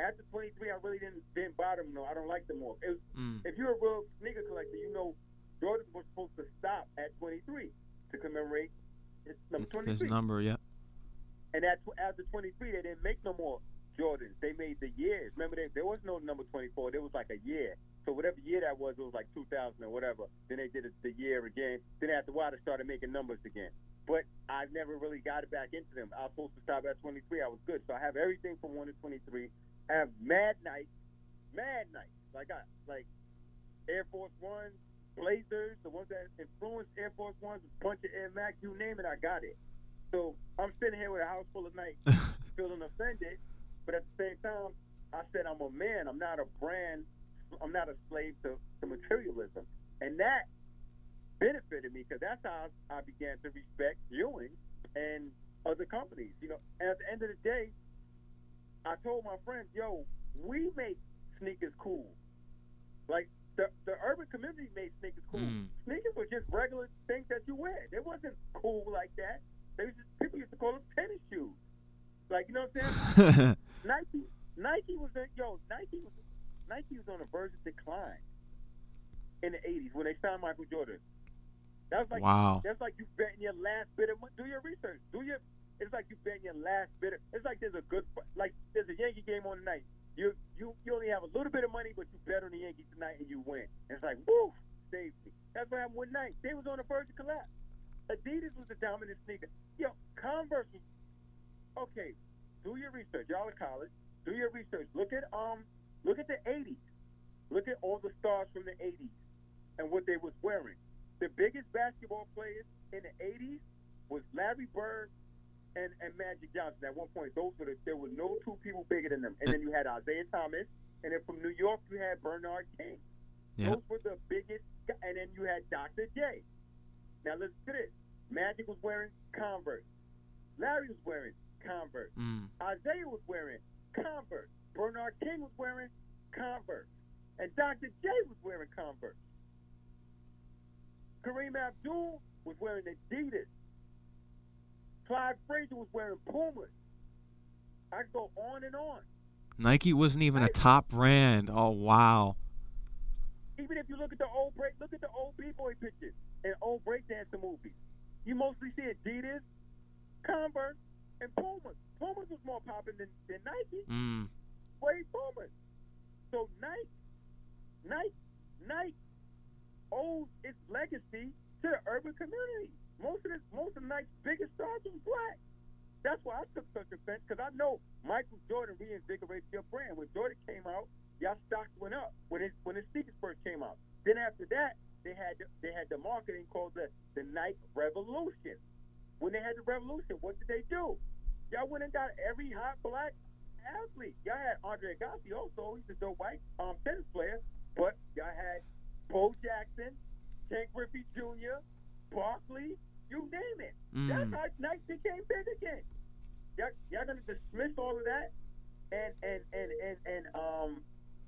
After 23, I really didn't didn't buy them. No, I don't like them more. It was, Mm. If you're a real sneaker collector, you know Jordan was supposed to stop at 23 to commemorate his number 23. His number, yeah. And at, after 23, they didn't make no more Jordans. They made the years. Remember, they, there was no number 24. There was like a year. So whatever year that was, it was like 2000 or whatever. Then they did it the year again. Then after a while, they started making numbers again. But I've never really got it back into them. I was supposed to stop at 23. I was good. So I have everything from 1 to 23. I have Mad Nike, Mad Nike. Like I like Air Force Ones, Blazers, the ones that influenced Air Force Ones, a bunch of Air Max, you name it, I got it. So I'm sitting here with a house full of Nike, feeling offended, but at the same time, I said I'm a man. I'm not a brand. I'm not a slave to, to materialism, and that benefited me because that's how I began to respect Ewing and other companies. You know, and at the end of the day, I told my friends, "Yo, we make sneakers cool. Like the the urban community made sneakers cool. Mm. Sneakers were just regular things that you wear. They wasn't cool like that. They was just people used to call them tennis shoes. Like you know what I'm saying? Nike Nike was a, yo Nike was Nike was on the verge of decline in the '80s when they signed Michael Jordan. That was like wow. that's like you betting your last bit of money. Do your research. Do your. It's like you bet your last bit of. It's like there's a good. Like there's a Yankee game on tonight. You you you only have a little bit of money, but you bet on the Yankees tonight and you win. And it's like woo, saved me. That's what happened one night. They was on the verge of collapse. Adidas was the dominant sneaker. Yo, Converse was okay. Do your research. Y'all at college. Do your research. Look at um. Look at the '80s. Look at all the stars from the '80s and what they was wearing. The biggest basketball players in the '80s was Larry Bird and, and Magic Johnson. At one point, those were the, there were no two people bigger than them. And then you had Isiah Thomas, and then from New York you had Bernard King. Yeah. Those were the biggest. And then you had Dr. J. Now listen to this. Magic was wearing Converse. Larry was wearing Converse. Mm. Isiah was wearing Converse. Bernard King was wearing Converse. And Dr. J was wearing Converse. Kareem Abdul was wearing Adidas. Clyde Frazier was wearing Pumas. I could go on and on. Nike wasn't even a top brand. Oh wow. Even if you look at the old break, look at the old b-boy pictures and old breakdancing movies. You mostly see Adidas, Converse, and Pumas. Pumas was more popular than, than Nike. Mm. way forward. So Nike, Nike, Nike owes its legacy to the urban community. Most of this, most of Nike's biggest stars was black. That's why I took such offense because I know Michael Jordan reinvigorated your brand. When Jordan came out, y'all stocks went up when it when the sneakers first came out. Then after that, they had the, they had the marketing called the the Nike Revolution. When they had the revolution, what did they do? Y'all went and got every hot black athlete. Y'all had Andre Agassi also. He's a dope white um, tennis player. But y'all had Bo Jackson, Ken Griffey Jr., Barkley, you name it. Mm. That's how Nike became big again. Y'all, y'all gonna dismiss all of that, and and and and and um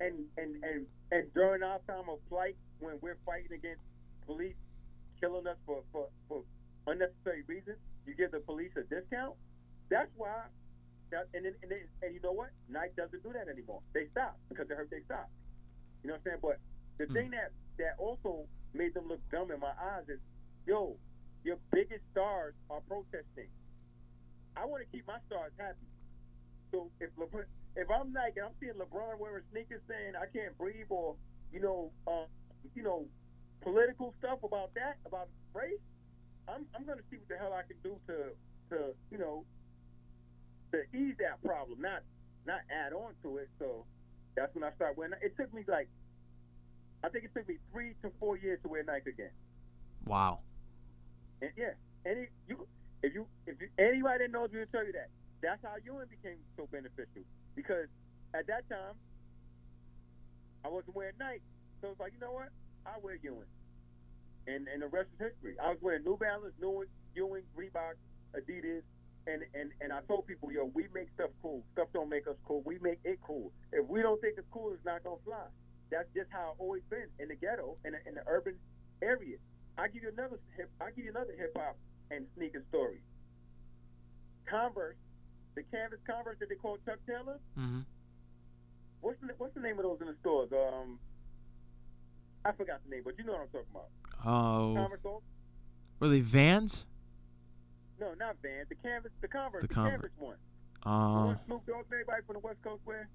and and and and during our time of flight when we're fighting against police killing us for for, for unnecessary reasons, you give the police a discount. That's why. That, and, then, and, then, and you know what? Nike doesn't do that anymore. They stop because they heard they stop. You know what I'm saying? But the Hmm. thing that that also made them look dumb in my eyes is, yo, your biggest stars are protesting. I want to keep my stars happy. So if LeBron, if I'm Nike, and I'm seeing LeBron wearing sneakers saying I can't breathe, or you know, um, you know, political stuff about that, about race, I'm I'm gonna see what the hell I can do to to you know to ease that problem, not not add on to it. So that's when I start wearing. It took me like I think it took me three to four years to wear Nike again. Wow. And yeah, any you if you if you anybody that knows me will tell you that. That's how Ewing became so beneficial because at that time I wasn't wearing Nike, so it's like you know what I wear Ewing, and and the rest is history. I was wearing New Balance, New Ewing, Reebok, Adidas, and and and I told people, yo, we make stuff cool. Stuff don't make us cool. We make it cool. If we don't think it's cool, it's not gonna fly. That's just how it's always been in the ghetto, in in the urban areas. I give you another hip. I give you another hip hop and sneaker story. Converse, the canvas Converse that they call Chuck Taylor. Mm-hmm. What's the what's the name of those in the stores? Um, I forgot the name, but you know what I'm talking about. Oh, Converse. Were they Vans? No, not Vans. The canvas. The Converse. The The, Converse. canvas one. The Uh, one Snoop Dogg, everybody from the West Coast wear.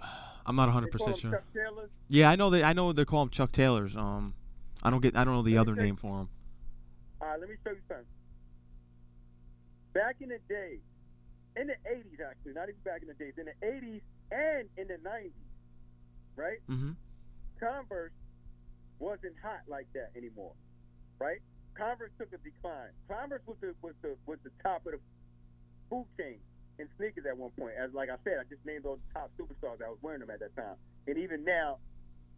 I'm not 100 percent sure. Yeah, I know they. I know they call them Chuck Taylors. Um, I don't get. I don't know the Let other tell you- name for them. All right, let me show you something. Back in the day, in the 80s, actually, not even back in the days, in the 80s and in the 90s, right? Mm-hmm. Converse wasn't hot like that anymore, right? Converse took a decline. Converse was the was the was the top of the food chain in sneakers at one point. As like I said, I just named all the top superstars that was wearing them at that time. And even now,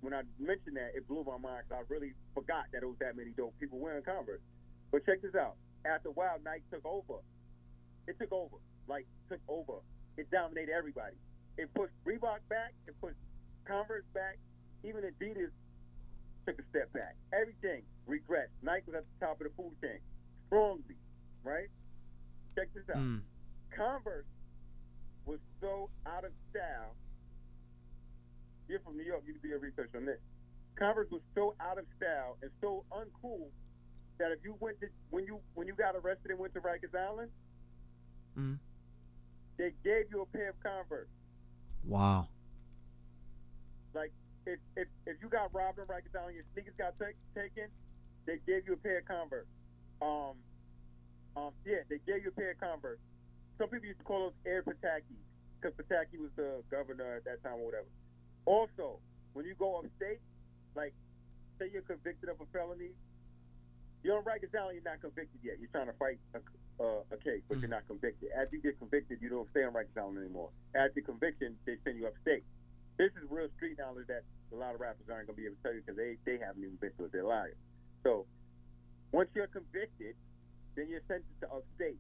when I mentioned that, it blew my mind 'cause I really forgot that it was that many dope people wearing Converse. But check this out. After a while, Nike took over. It took over. Like took over. It dominated everybody. It pushed Reebok back. It pushed Converse back. Even Adidas took a step back. Everything regressed. Nike was at the top of the food chain, strongly, right? Check this out. Mm. Converse was so out of style. You're from New York. You can do your research on this. Converse was so out of style and so uncool that if you went to when you when you got arrested and went to Rikers Island, Mhm. they gave you a pair of Converse. Wow. Like if if if you got robbed in Rikers Island, your sneakers got ta- taken, they gave you a pair of Converse. Um, um, yeah, they gave you a pair of Converse. Some people used to call those Air Pataki because Pataki was the governor at that time or whatever. Also, when you go upstate, like say you're convicted of a felony, you're on Rikers Island, you're not convicted yet. You're trying to fight a, uh, a case, but you're not convicted. After you get convicted, you don't stay on Rikers Island anymore. After conviction, they send you upstate. This is real street knowledge that a lot of rappers aren't going to be able to tell you because they, they haven't even been through it. They're liars. So once you're convicted, then you're sentenced to upstate.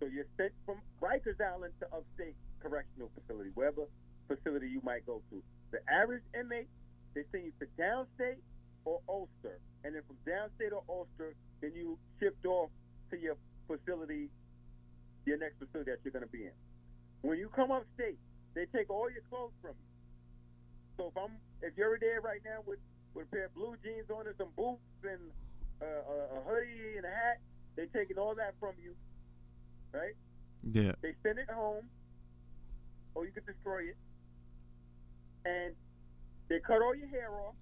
So you're sent from Rikers Island to upstate correctional facility, wherever facility you might go to. The average inmate, they send you to downstate or Ulster. And then from downstate or Ulster, then you shipped off to your facility, your next facility that you're going to be in. When you come upstate, they take all your clothes from you. So if I'm if you're there right now with, with a pair of blue jeans on and some boots and uh, a, a hoodie and a hat, they're taking all that from you, right? Yeah. They send it home, or you could destroy it, and they cut all your hair off.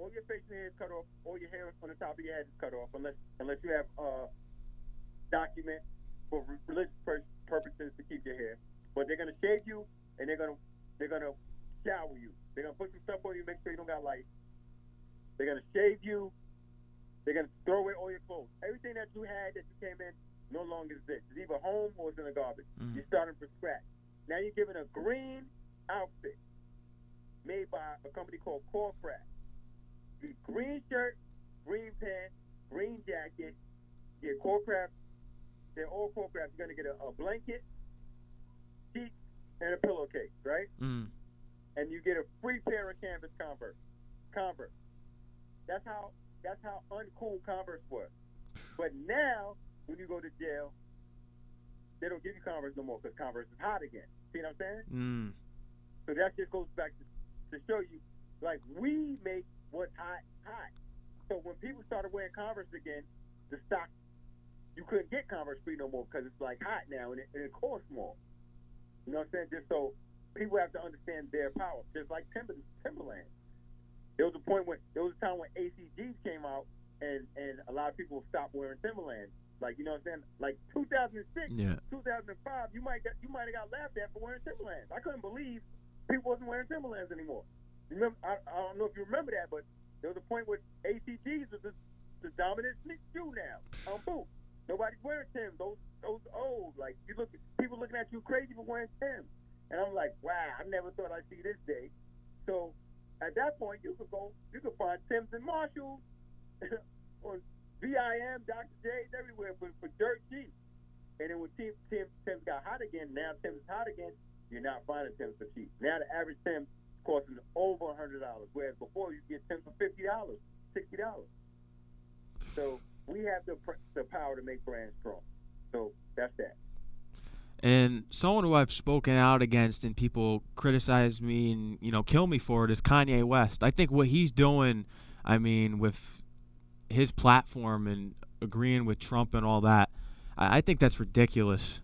All your facial hair is cut off. All your hair on the top of your head is cut off, unless unless you have uh, document for religious pur- purposes to keep your hair. But they're gonna shave you, and they're gonna They're gonna shower you. They're gonna put some stuff on you, make sure you don't got lice. They're gonna shave you. They're gonna throw away all your clothes. Everything that you had that you came in no longer exists. It's either home or it's in the garbage. Mm. You're starting from scratch. Now you're given a green outfit made by a company called Corcraft. You green shirt, green pants, green jacket. Get Corcraft. They're all Corcraft. You're gonna get a, a blanket, sheet, and a pillowcase, right? Mm. and you get a free pair of canvas Converse. Converse. That's how that's how uncool Converse was. But now, when you go to jail, they don't give you Converse no more because Converse is hot again. See what I'm saying? Mm. So that just goes back to, to show you, like we make what's hot hot. So when people started wearing Converse again, the stock you couldn't get Converse free no more because it's like hot now and it, and it costs more. You know what I'm saying? Just so people have to understand their power, just like Timber, Timberland. There was a point when there was a time when ACGs came out and and a lot of people stopped wearing Timberland. Like you know what I'm saying? Like 2006, Yeah. 2005, you might got, you might have got laughed at for wearing Timberlands. I couldn't believe people wasn't wearing Timberlands anymore. You Remember, I, I don't know if you remember that, but there was a point where ACGs was the, the dominant sneak shoe now um, on boot. Nobody's wearing Timbs. Those those old. Like you look, people looking at you crazy for wearing Timbs. And I'm like, wow, I never thought I'd see this day. So at that point, you could go, you could find Timbs and Marshalls or VIM, Dr. Jay's everywhere for, for dirt cheap. And then when Tim, Tim, Timbs got hot again, now Timbs hot again, you're not finding Timbs for cheap. Now the average Tim costing over a hundred dollars, whereas before you get Timbs for fifty dollars, sixty dollars. So we have the the power to make brands strong. So that's that. And someone who I've spoken out against and people criticize me and you know kill me for it is Kanye West. I think what he's doing, I mean, with his platform and agreeing with Trump and all that, I, I think that's ridiculous.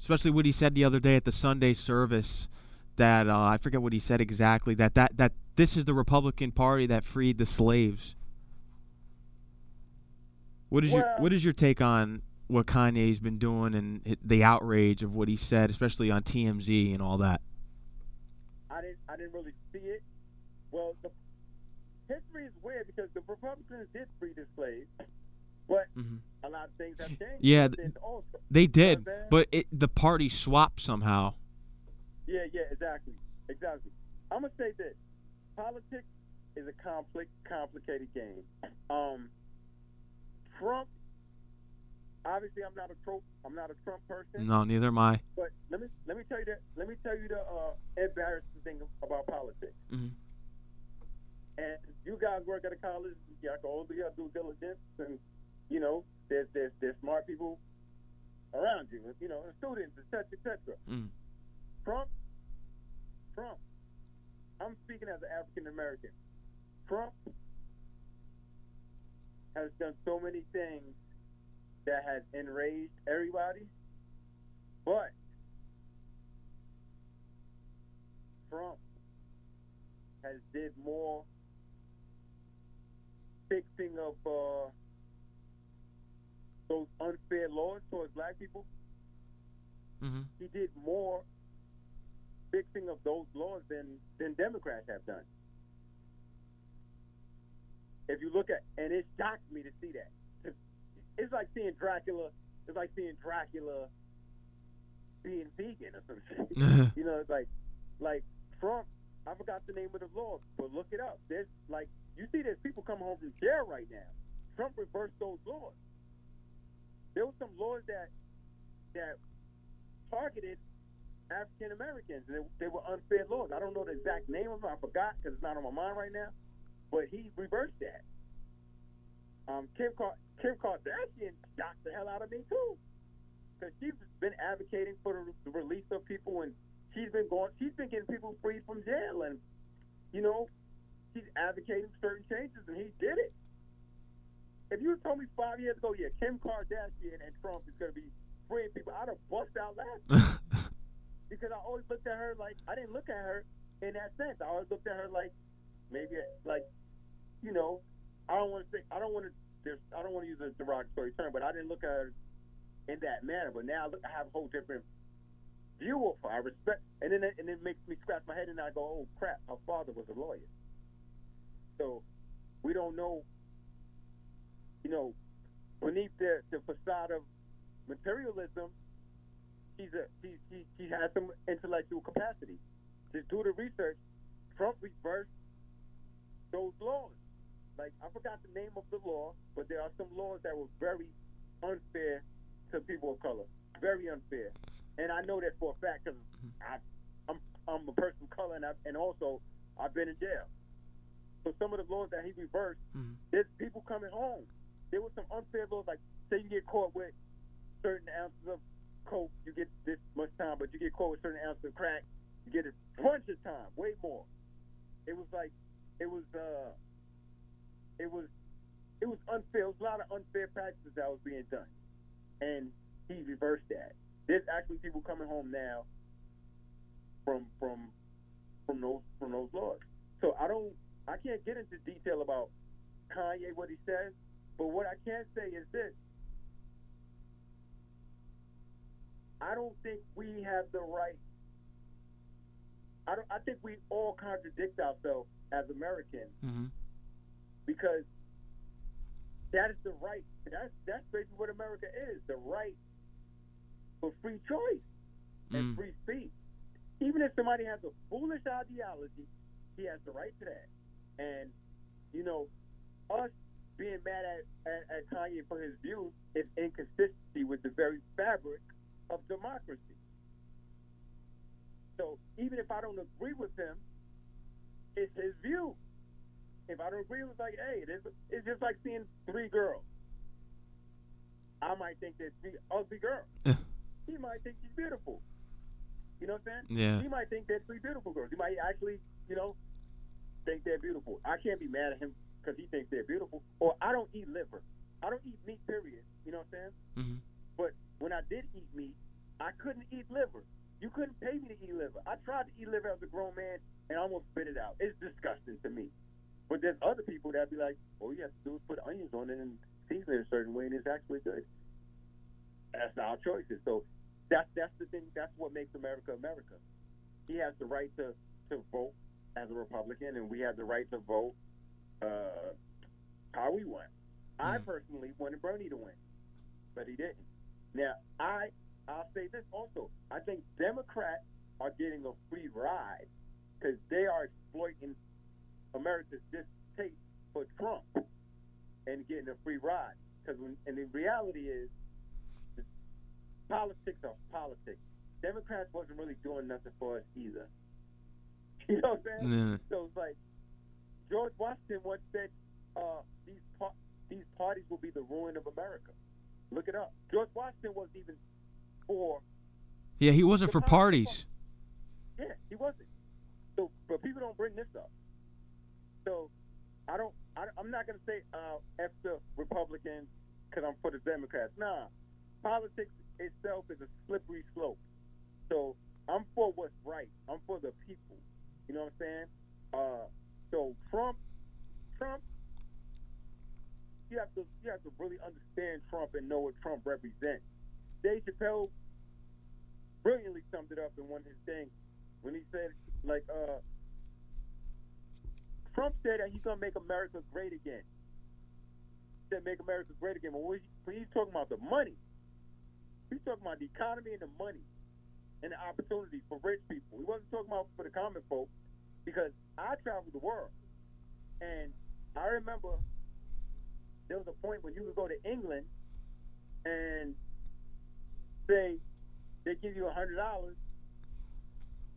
Especially what he said the other day at the Sunday service that uh, I forget what he said exactly that, that that this is the Republican Party that freed the slaves. What is your what is your take on what Kanye's been doing and the outrage of what he said, especially on TMZ and all that? I didn't I didn't really see it. Well, the history is weird because the Republicans did free the slaves, but Mhm. a lot of things have changed. Yeah, also. They did, what I'm but it, the party swapped somehow. Yeah, yeah, exactly, exactly. I'm gonna say this: politics is a complex, complicated game. Um, Trump. Obviously, I'm not a Trump. I'm not a Trump person. No, neither am I. But let me let me tell you that. Let me tell you the uh, embarrassing thing about politics. Mhm. And you guys work at a college. You got to all do due diligence, and you know there's there's there's smart people around you. You know, students, etc., etc. Mm. Trump, Trump. I'm speaking as an African American. Trump has done so many things that has enraged everybody, but Trump has did more fixing of uh, those unfair laws towards black people. hmm He did more fixing of those laws than than Democrats have done. If you look at, and it shocked me to see that. It's like seeing Dracula. It's like seeing Dracula being vegan or something. You know, it's like like Trump. I forgot the name of the law, but look it up. There's like you see, there's people coming home from jail right now. Trump reversed those laws. There were some laws that that targeted African Americans. They, they were unfair laws. I don't know the exact name of them. I forgot because it's not on my mind right now. But he reversed that. Um, Kim, Car- Kim Kardashian shocked the hell out of me too, because she's been advocating for the, the release of people, and she's been going. She's been getting people freed from jail, and you know, she's advocating certain changes, and he did it. If you told me five years ago, yeah, Kim Kardashian and Trump is going to be freeing people, I'd have bust out laughing because I always looked at her like I didn't look at her in that sense. I always looked at her like maybe like you know I don't want to say I don't want to I don't want to use a derogatory term, but I didn't look at her in that manner. But now I, look, I have a whole different view of her. I respect, and then it, and it makes me scratch my head, and I go, "Oh crap, her father was a lawyer." So we don't know, you know, beneath the, the facade of materialism, she's a she, she she has some intellectual capacity. To do the research, Trump reversed those laws. Like I forgot the name of the law, but there are some laws that were very unfair to people of color, very unfair. And I know that for a fact because I'm I'm a person of color, and, I, and also I've been in jail. So some of the laws that he reversed, Mhm. there's people coming home. There was some unfair laws, like say you get caught with certain ounces of coke, you get this much time, but you get caught with certain ounces of crack, you get a bunch of time, way more. It was like, it was, uh, it was, it was unfair. It was a lot of unfair practices that was being done, and he reversed that. There's actually people coming home now from from from those from those laws. So I don't, I can't get into detail about Kanye what he says, but what I can say is this: I don't think we have the right. I don't. I think we all contradict ourselves as Americans Mhm. because that is the right. That's that's basically what America is: the right for free choice and Mm. free speech. Even if somebody has a foolish ideology, he has the right to that. And you know, us being mad at, at, at Kanye for his views is inconsistency with the very fabric of democracy. So even if I don't agree with him, it's his view. If I don't agree, it's like, hey, it is, it's just like seeing three girls. I might think they're three ugly girls. He might think she's beautiful. You know what I'm saying? Yeah. He might think they're three beautiful girls. He might actually, you know, think they're beautiful. I can't be mad at him because he thinks they're beautiful. Or I don't eat liver. I don't eat meat, period. You know what I'm saying? Mhm. But when I did eat meat, I couldn't eat liver. You couldn't pay me to eat liver. I tried to eat liver as a grown man and I almost spit it out. It's disgusting to me. But there's other people that be like, all you have to do is put onions on it and season it a certain way, and it's actually good. That's our choices. So that's that's the thing. That's what makes America America. He has the right to to vote as a Republican, and we have the right to vote uh, how we want. I Mm. personally wanted Bernie to win, but he didn't. Now I I'll say this also. I think Democrats are getting a free ride because they are exploiting America's distaste for Trump and getting a free ride. Because and the reality is, politics are politics. Democrats wasn't really doing nothing for us either. You know what I'm saying? Yeah. So it's like George Washington once said, uh, "These par- these parties will be the ruin of America." Look it up. George Washington wasn't even for. Yeah, he wasn't for party- parties. Yeah, he wasn't. So, but people don't bring this up. So, I don't. I, I'm not gonna say uh, f the Republicans because I'm for the Democrats. Nah, politics itself is a slippery slope. So I'm for what's right. I'm for the people. You know what I'm saying? Uh, so Trump, Trump, you have to you have to really understand Trump and know what Trump represents. Dave Chappelle brilliantly summed it up in one of his things when he said, like, uh, Trump said that he's gonna make America great again. He said make America great again. But when, he, when he's talking about the money, he's talking about the economy and the money and the opportunities for rich people. He wasn't talking about for the common folk because I traveled the world and I remember there was a point when you could go to England and say they give you a hundred dollars,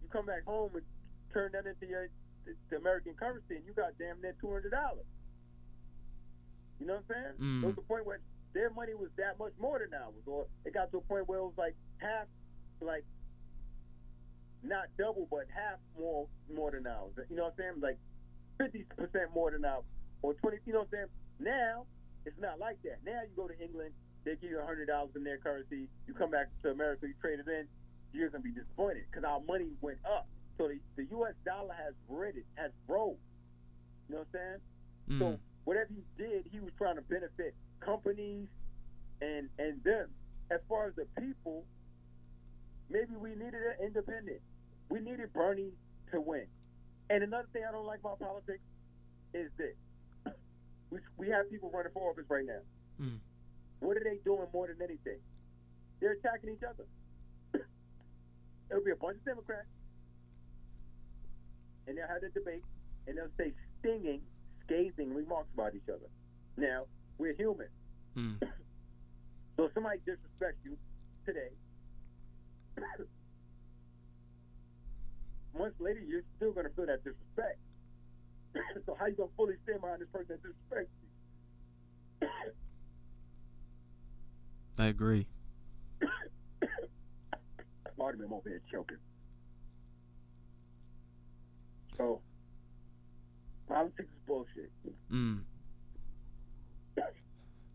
you come back home and turn that into your the, the American currency, and you got damn near two hundred dollars. You know what I'm saying? Mm. There was a point where their money was that much more than ours, or it got to a point where it was like half, like not double, but half more more than ours. You know what I'm saying? Like fifty percent more than ours, or twenty. You know what I'm saying? Now it's not like that. Now you go to England, they give you a hundred dollars in their currency. You come back to America, you trade it in. You're gonna be disappointed because our money went up. So the, the U.S. dollar has risen, has rose. You know what I'm saying? Mm. So whatever he did, he was trying to benefit companies and and them. As far as the people, maybe we needed an independent. We needed Bernie to win. And another thing I don't like about politics is this: we we have people running for office right now. Mm. What are they doing more than anything? They're attacking each other. It'll be a bunch of Democrats, and they'll have a debate, and they'll say stinging, scathing remarks about each other. Now we're human. Mm. So if somebody disrespects you today, months later you're still gonna feel that disrespect. so how you gonna fully stand behind this person that disrespects you? I agree. Pardon me, I'm over here choking. So politics is bullshit. Mm.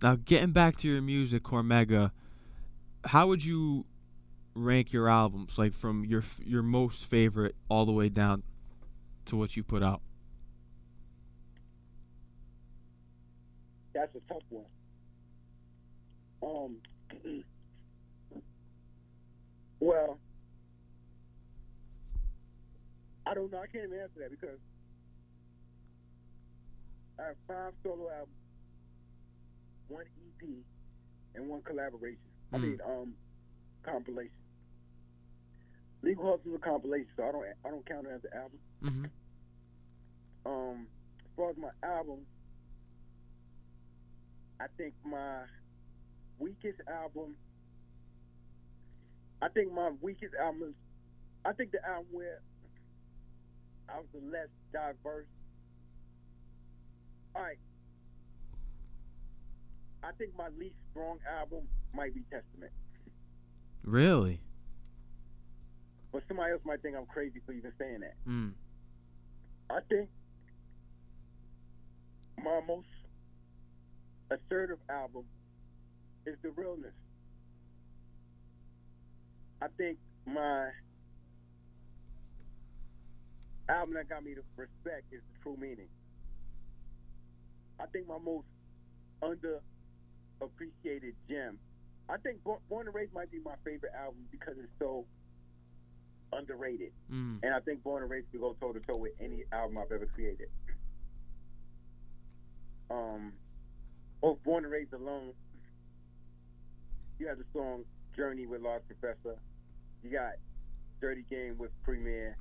Now, getting back to your music, Cormega, how would you rank your albums, like from your your most favorite all the way down to what you put out? That's a tough one. Um, well, I don't know. I can't even answer that because I have five solo albums, one EP, and one collaboration. I Mm. mean, um, compilation. Legal Hustle is a compilation, so I don't I don't count it as an album. Mm-hmm. Um, as far as my album, I think my weakest album. I think my weakest album is. I think the album where I was the less diverse. All right. I think my least strong album might be Testament, Really? But somebody else might think I'm crazy for even saying that. Mm. I think my most assertive album is The Realness. I think my album that got me to respect is The True Meaning. I think my most underappreciated gem. I think Born Born and Raised might be my favorite album because it's so underrated. Mm. And I think Born and Raised could go toe to toe with any album I've ever created. Um, oh, Born and Raised alone. You have the song Journey with Large Professor. You got Dirty Game with Premier.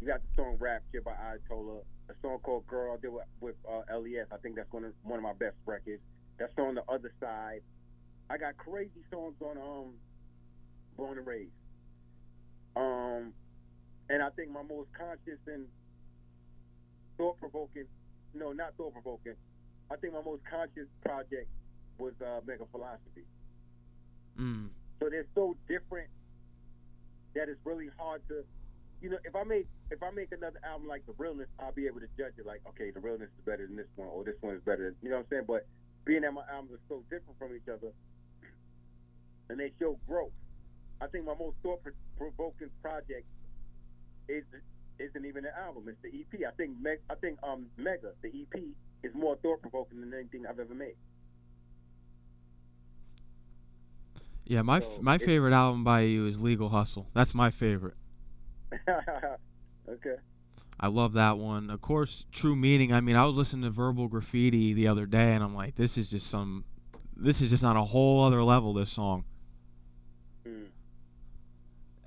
You got the song Rapture by Ayatollah. A song called Girl I did with, with uh, LES. I think that's one of one of my best records. That song The Other Side. I got crazy songs on um Born and Raised. Um, and I think my most conscious and thought provoking, no, not thought provoking. I think my most conscious project was uh, Mega Philosophy. Mm. So they're so different that it's really hard to, you know, if I make if I make another album like The Realness, I'll be able to judge it like, okay, The Realness is better than this one, or this one is better. Than, you know what I'm saying? But being that my albums are so different from each other, and they show growth, I think my most thought provoking project is isn't even an album; it's the EP. I think Meg, I think um Mega, the EP, is more thought provoking than anything I've ever made. Yeah, my So f- my favorite album by you is Legal Hustle. That's my favorite. okay. I love that one. Of course, True Meaning. I mean, I was listening to Verbal Graffiti the other day, and I'm like, this is just some, this is just on a whole other level. This song.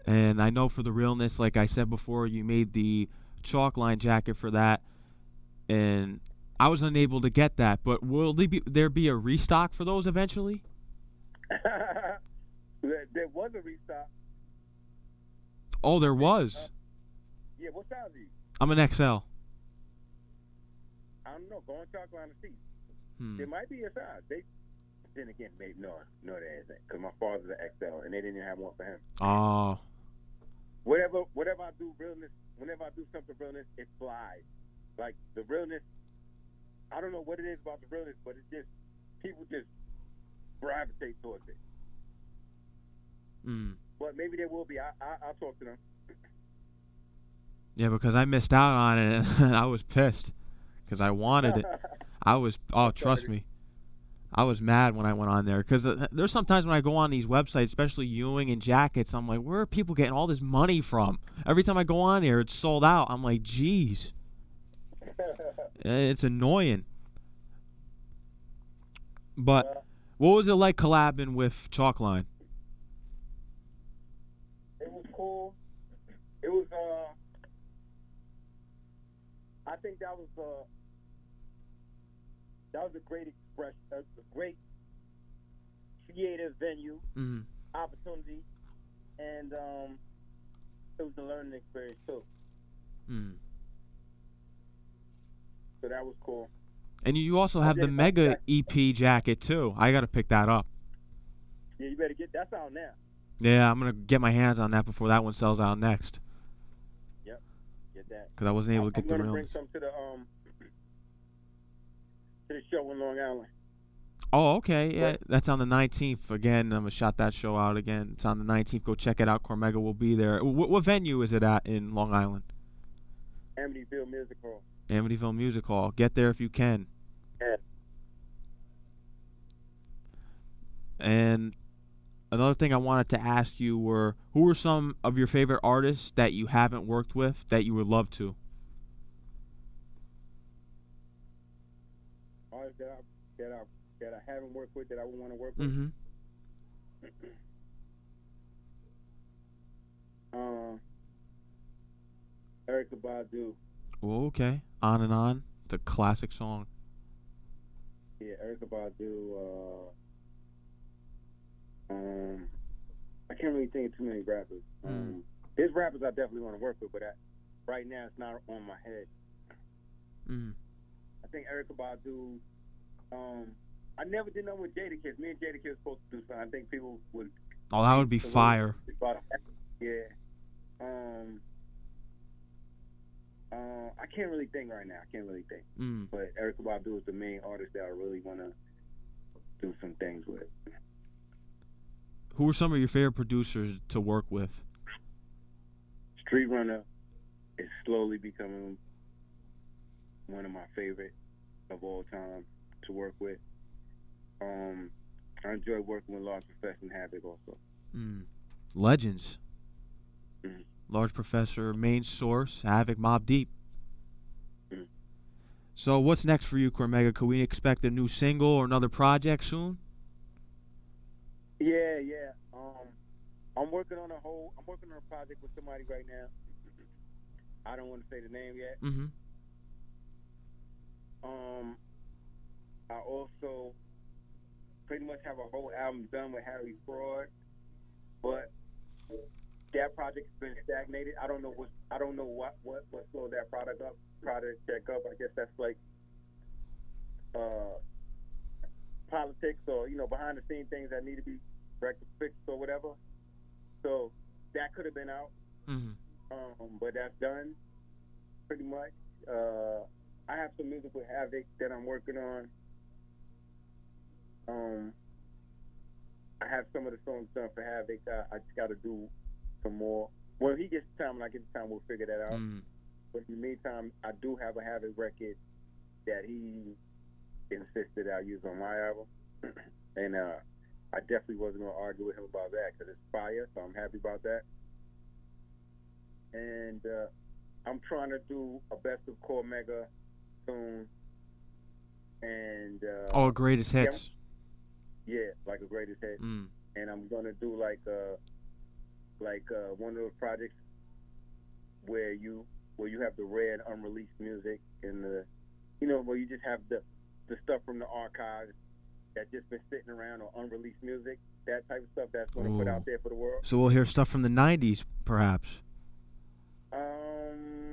And I know for the realness, like I said before, you made the Chalk Line jacket for that, and I was unable to get that. But will there be, there be a restock for those eventually? there, there was a restock. Oh, there was. Yeah, what size are you? I'm an XL. I don't know. Go on Chalk Line and see. Hmm. There might be a size. They then again, maybe no, no, there isn't. Because my father's an XL, and they didn't even have one for him. Oh, Whatever, whatever I do, realness. Whenever I do something realness, it flies. Like the realness. I don't know what it is about the realness, but it's just people just gravitate towards it. mm. But maybe there will be. I, I I'll talk to them. yeah, because I missed out on it, and I was pissed because I wanted it. I was. Oh, trust me. I was mad when I went on there because uh, there's sometimes when I go on these websites, especially Ewing and jackets, I'm like, where are people getting all this money from? Every time I go on there, it's sold out. I'm like, geez, it's annoying. But what was it like collabing with Chalk Line? it was cool. It was uh I think that was uh that was a great expression. Great creative venue, Mm. opportunity and um it was a learning experience too. Mm. So that was cool. And you also have the did- Mega EP jacket too. I got to pick that up. Yeah, you better get that's out now. Yeah, I'm gonna get my hands on that before that one sells out next. Yep, get that. Because I wasn't able to I'm get the gonna real. bring some to the um to the show in Long Island. Oh, okay. Yeah, Right. that's on the 19th. Again, I'm gonna shout that show out again. It's on the 19th. Go check it out. Cormega will be there. What, what venue is it at in Long Island? Amityville Music Hall. Amityville Music Hall. Get there if you can. Yeah. And another thing I wanted to ask you were who were some of your favorite artists that you haven't worked with that you would love to? Artists that I that I that I haven't worked with that I would want to work with. Mm-hmm. Uh, Erykah Badu. Okay. On and on. It's a classic song. Yeah, Erykah Badu. Uh, um, I can't really think of too many rappers. Mm. Um, there's rappers I definitely want to work with, but I, right now it's not on my head. Mm. I think Erykah Badu. Um, I never did nothing with Jadakiss. Me and Jadakiss were supposed to do something. I think people would. Oh, that would be fire. Yeah. Um. Uh, I can't really think right now. I can't really think. Mm. But Erykah Badu is the main artist that I really want to do some things with. Who are some of your favorite producers to work with? Street Runner is slowly becoming one of my favorite of all time to work with. Um, I enjoy working with Large Professor and Havoc also. Mm. Legends. Mhm. Large Professor, Main Source, Havoc, Mobb Deep. Mhm. So what's next for you, Cormega? Could we expect a new single or another project soon? Yeah, yeah. Um, I'm working on a whole. I'm working on a project with somebody right now. I don't want to say the name yet. Mm-hmm. Um, I also pretty much have a whole album done with Harry Fraud, but that project's been stagnated. I don't know what I don't know what what what slowed that product up product check up. I guess that's like uh politics or you know behind the scenes things that need to be fixed or whatever. So that could have been out Mm-hmm. um, but that's done pretty much. Uh, I have some music with Havoc that I'm working on. Um, I have some of the songs done for Havoc. I, I just got to do some more. When he gets time, when I get time, we'll figure that out. Mm. But in the meantime, I do have a Havoc record that he insisted I use on my album, and uh, I definitely wasn't gonna argue with him about that because it's fire. So I'm happy about that. And uh, I'm trying to do a best of Cormega soon, and uh, Oh, greatest hits. yeah, like a greatest hit. Mm. And I'm gonna do like uh, like uh, one of those projects where you where you have the red unreleased music and the you know where you just have the the stuff from the archives that just been sitting around or unreleased music that type of stuff that's going to put out there for the world So we'll hear stuff from the '90s, perhaps. um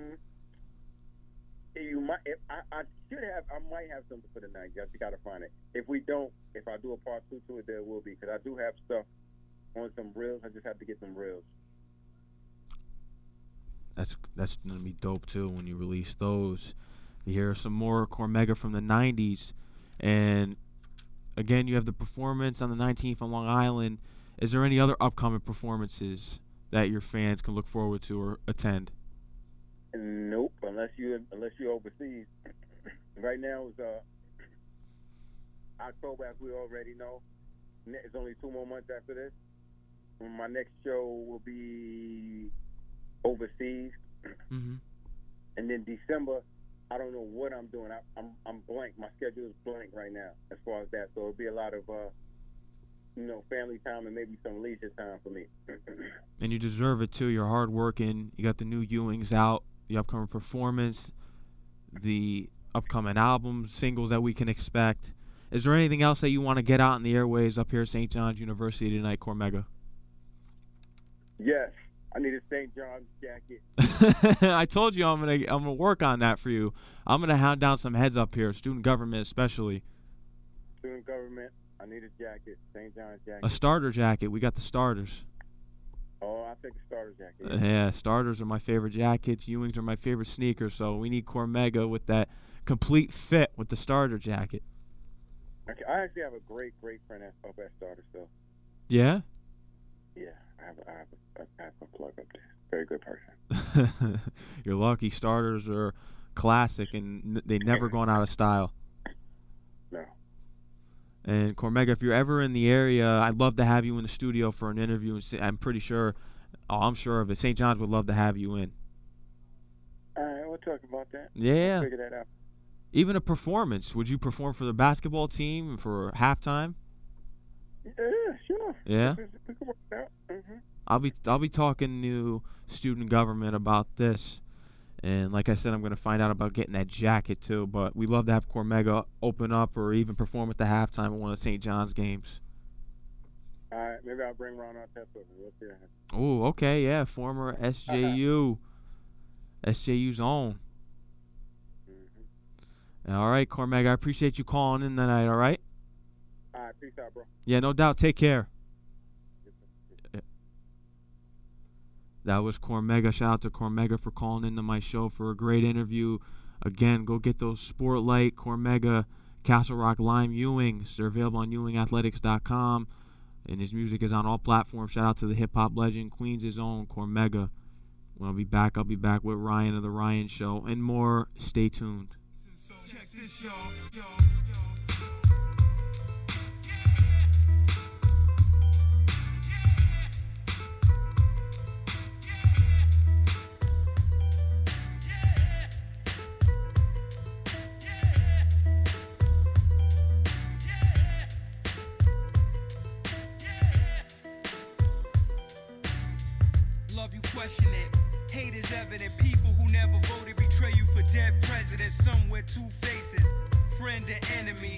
you might I, I should have I might have something for the night I just gotta find it if we don't if I do a part two to it there will be because I do have stuff on some reels I just have to get some reels That's that's gonna be dope too when you release those. You hear some more Cormega from the '90s, and again, you have the performance on the 19th on Long Island. Is there any other upcoming performances that your fans can look forward to or attend? Nope, unless you unless you're overseas. right now is uh, October, as we already know. It's only two more months after this. My next show will be overseas, hmm and then December, I don't know what I'm doing. I, I'm I'm blank. My schedule is blank right now as far as that. So it'll be a lot of uh, you know, family time and maybe some leisure time for me. And you deserve it too. You're hardworking. You got the new Ewings out, the upcoming performance, the upcoming album, singles that we can expect. Is there anything else that you want to get out in the airways up here at St. John's University tonight, Cormega? yes, I need a St. John's jacket. I told you I'm gonna I'm gonna work on that for you. I'm gonna hound down some heads up here, student government especially. Student government. I need a jacket. St. John's jacket. A starter jacket. We got the starters. Oh, I take a starter jacket. Uh, Yeah, starters are my favorite jackets. Ewings are my favorite sneakers. So we need Cormega with that complete fit with the starter jacket. Okay, I actually have a great, great friend up at Starter still. Yeah. Yeah, I have, a, I have, a, I have a plug up there. Very good person. You're lucky. Starters are classic and they never gone out of style. And Cormega, if you're ever in the area, I'd love to have you in the studio for an interview. And I'm pretty sure, oh, I'm sure of it. St. John's would love to have you in. All right, we'll talk about that. Yeah. Figure that out. Even a performance. Would you perform for the basketball team for halftime? Yeah, sure. Yeah. We, we can work it out. hmm I'll be I'll be talking to student government about this, and like I said, I'm going to find out about getting that jacket too. But we love to have Cormega open up or even perform at the halftime of one of St. John's games. All right, maybe I'll bring Ron Artest with me. We'll see. what. Oh, okay, yeah, former SJU, SJU's own. Mhm. All right, Cormega, I appreciate you calling in tonight. All right, All right, peace out, bro. yeah, no doubt. Take care. That was Cormega. Shout out to Cormega for calling into my show for a great interview. Again, go get those Sport Lite, Cormega, Castle Rock Lime Ewings. They're available on ewingathletics.com. And his music is on all platforms. Shout out to the hip hop legend, Queens' own Cormega. When I'll be back, I'll be back with Ryan of The Ryan Show and more. Stay tuned. Question it. Hate is evident. People who never voted betray you for dead presidents. Somewhere two faces, friend and enemy.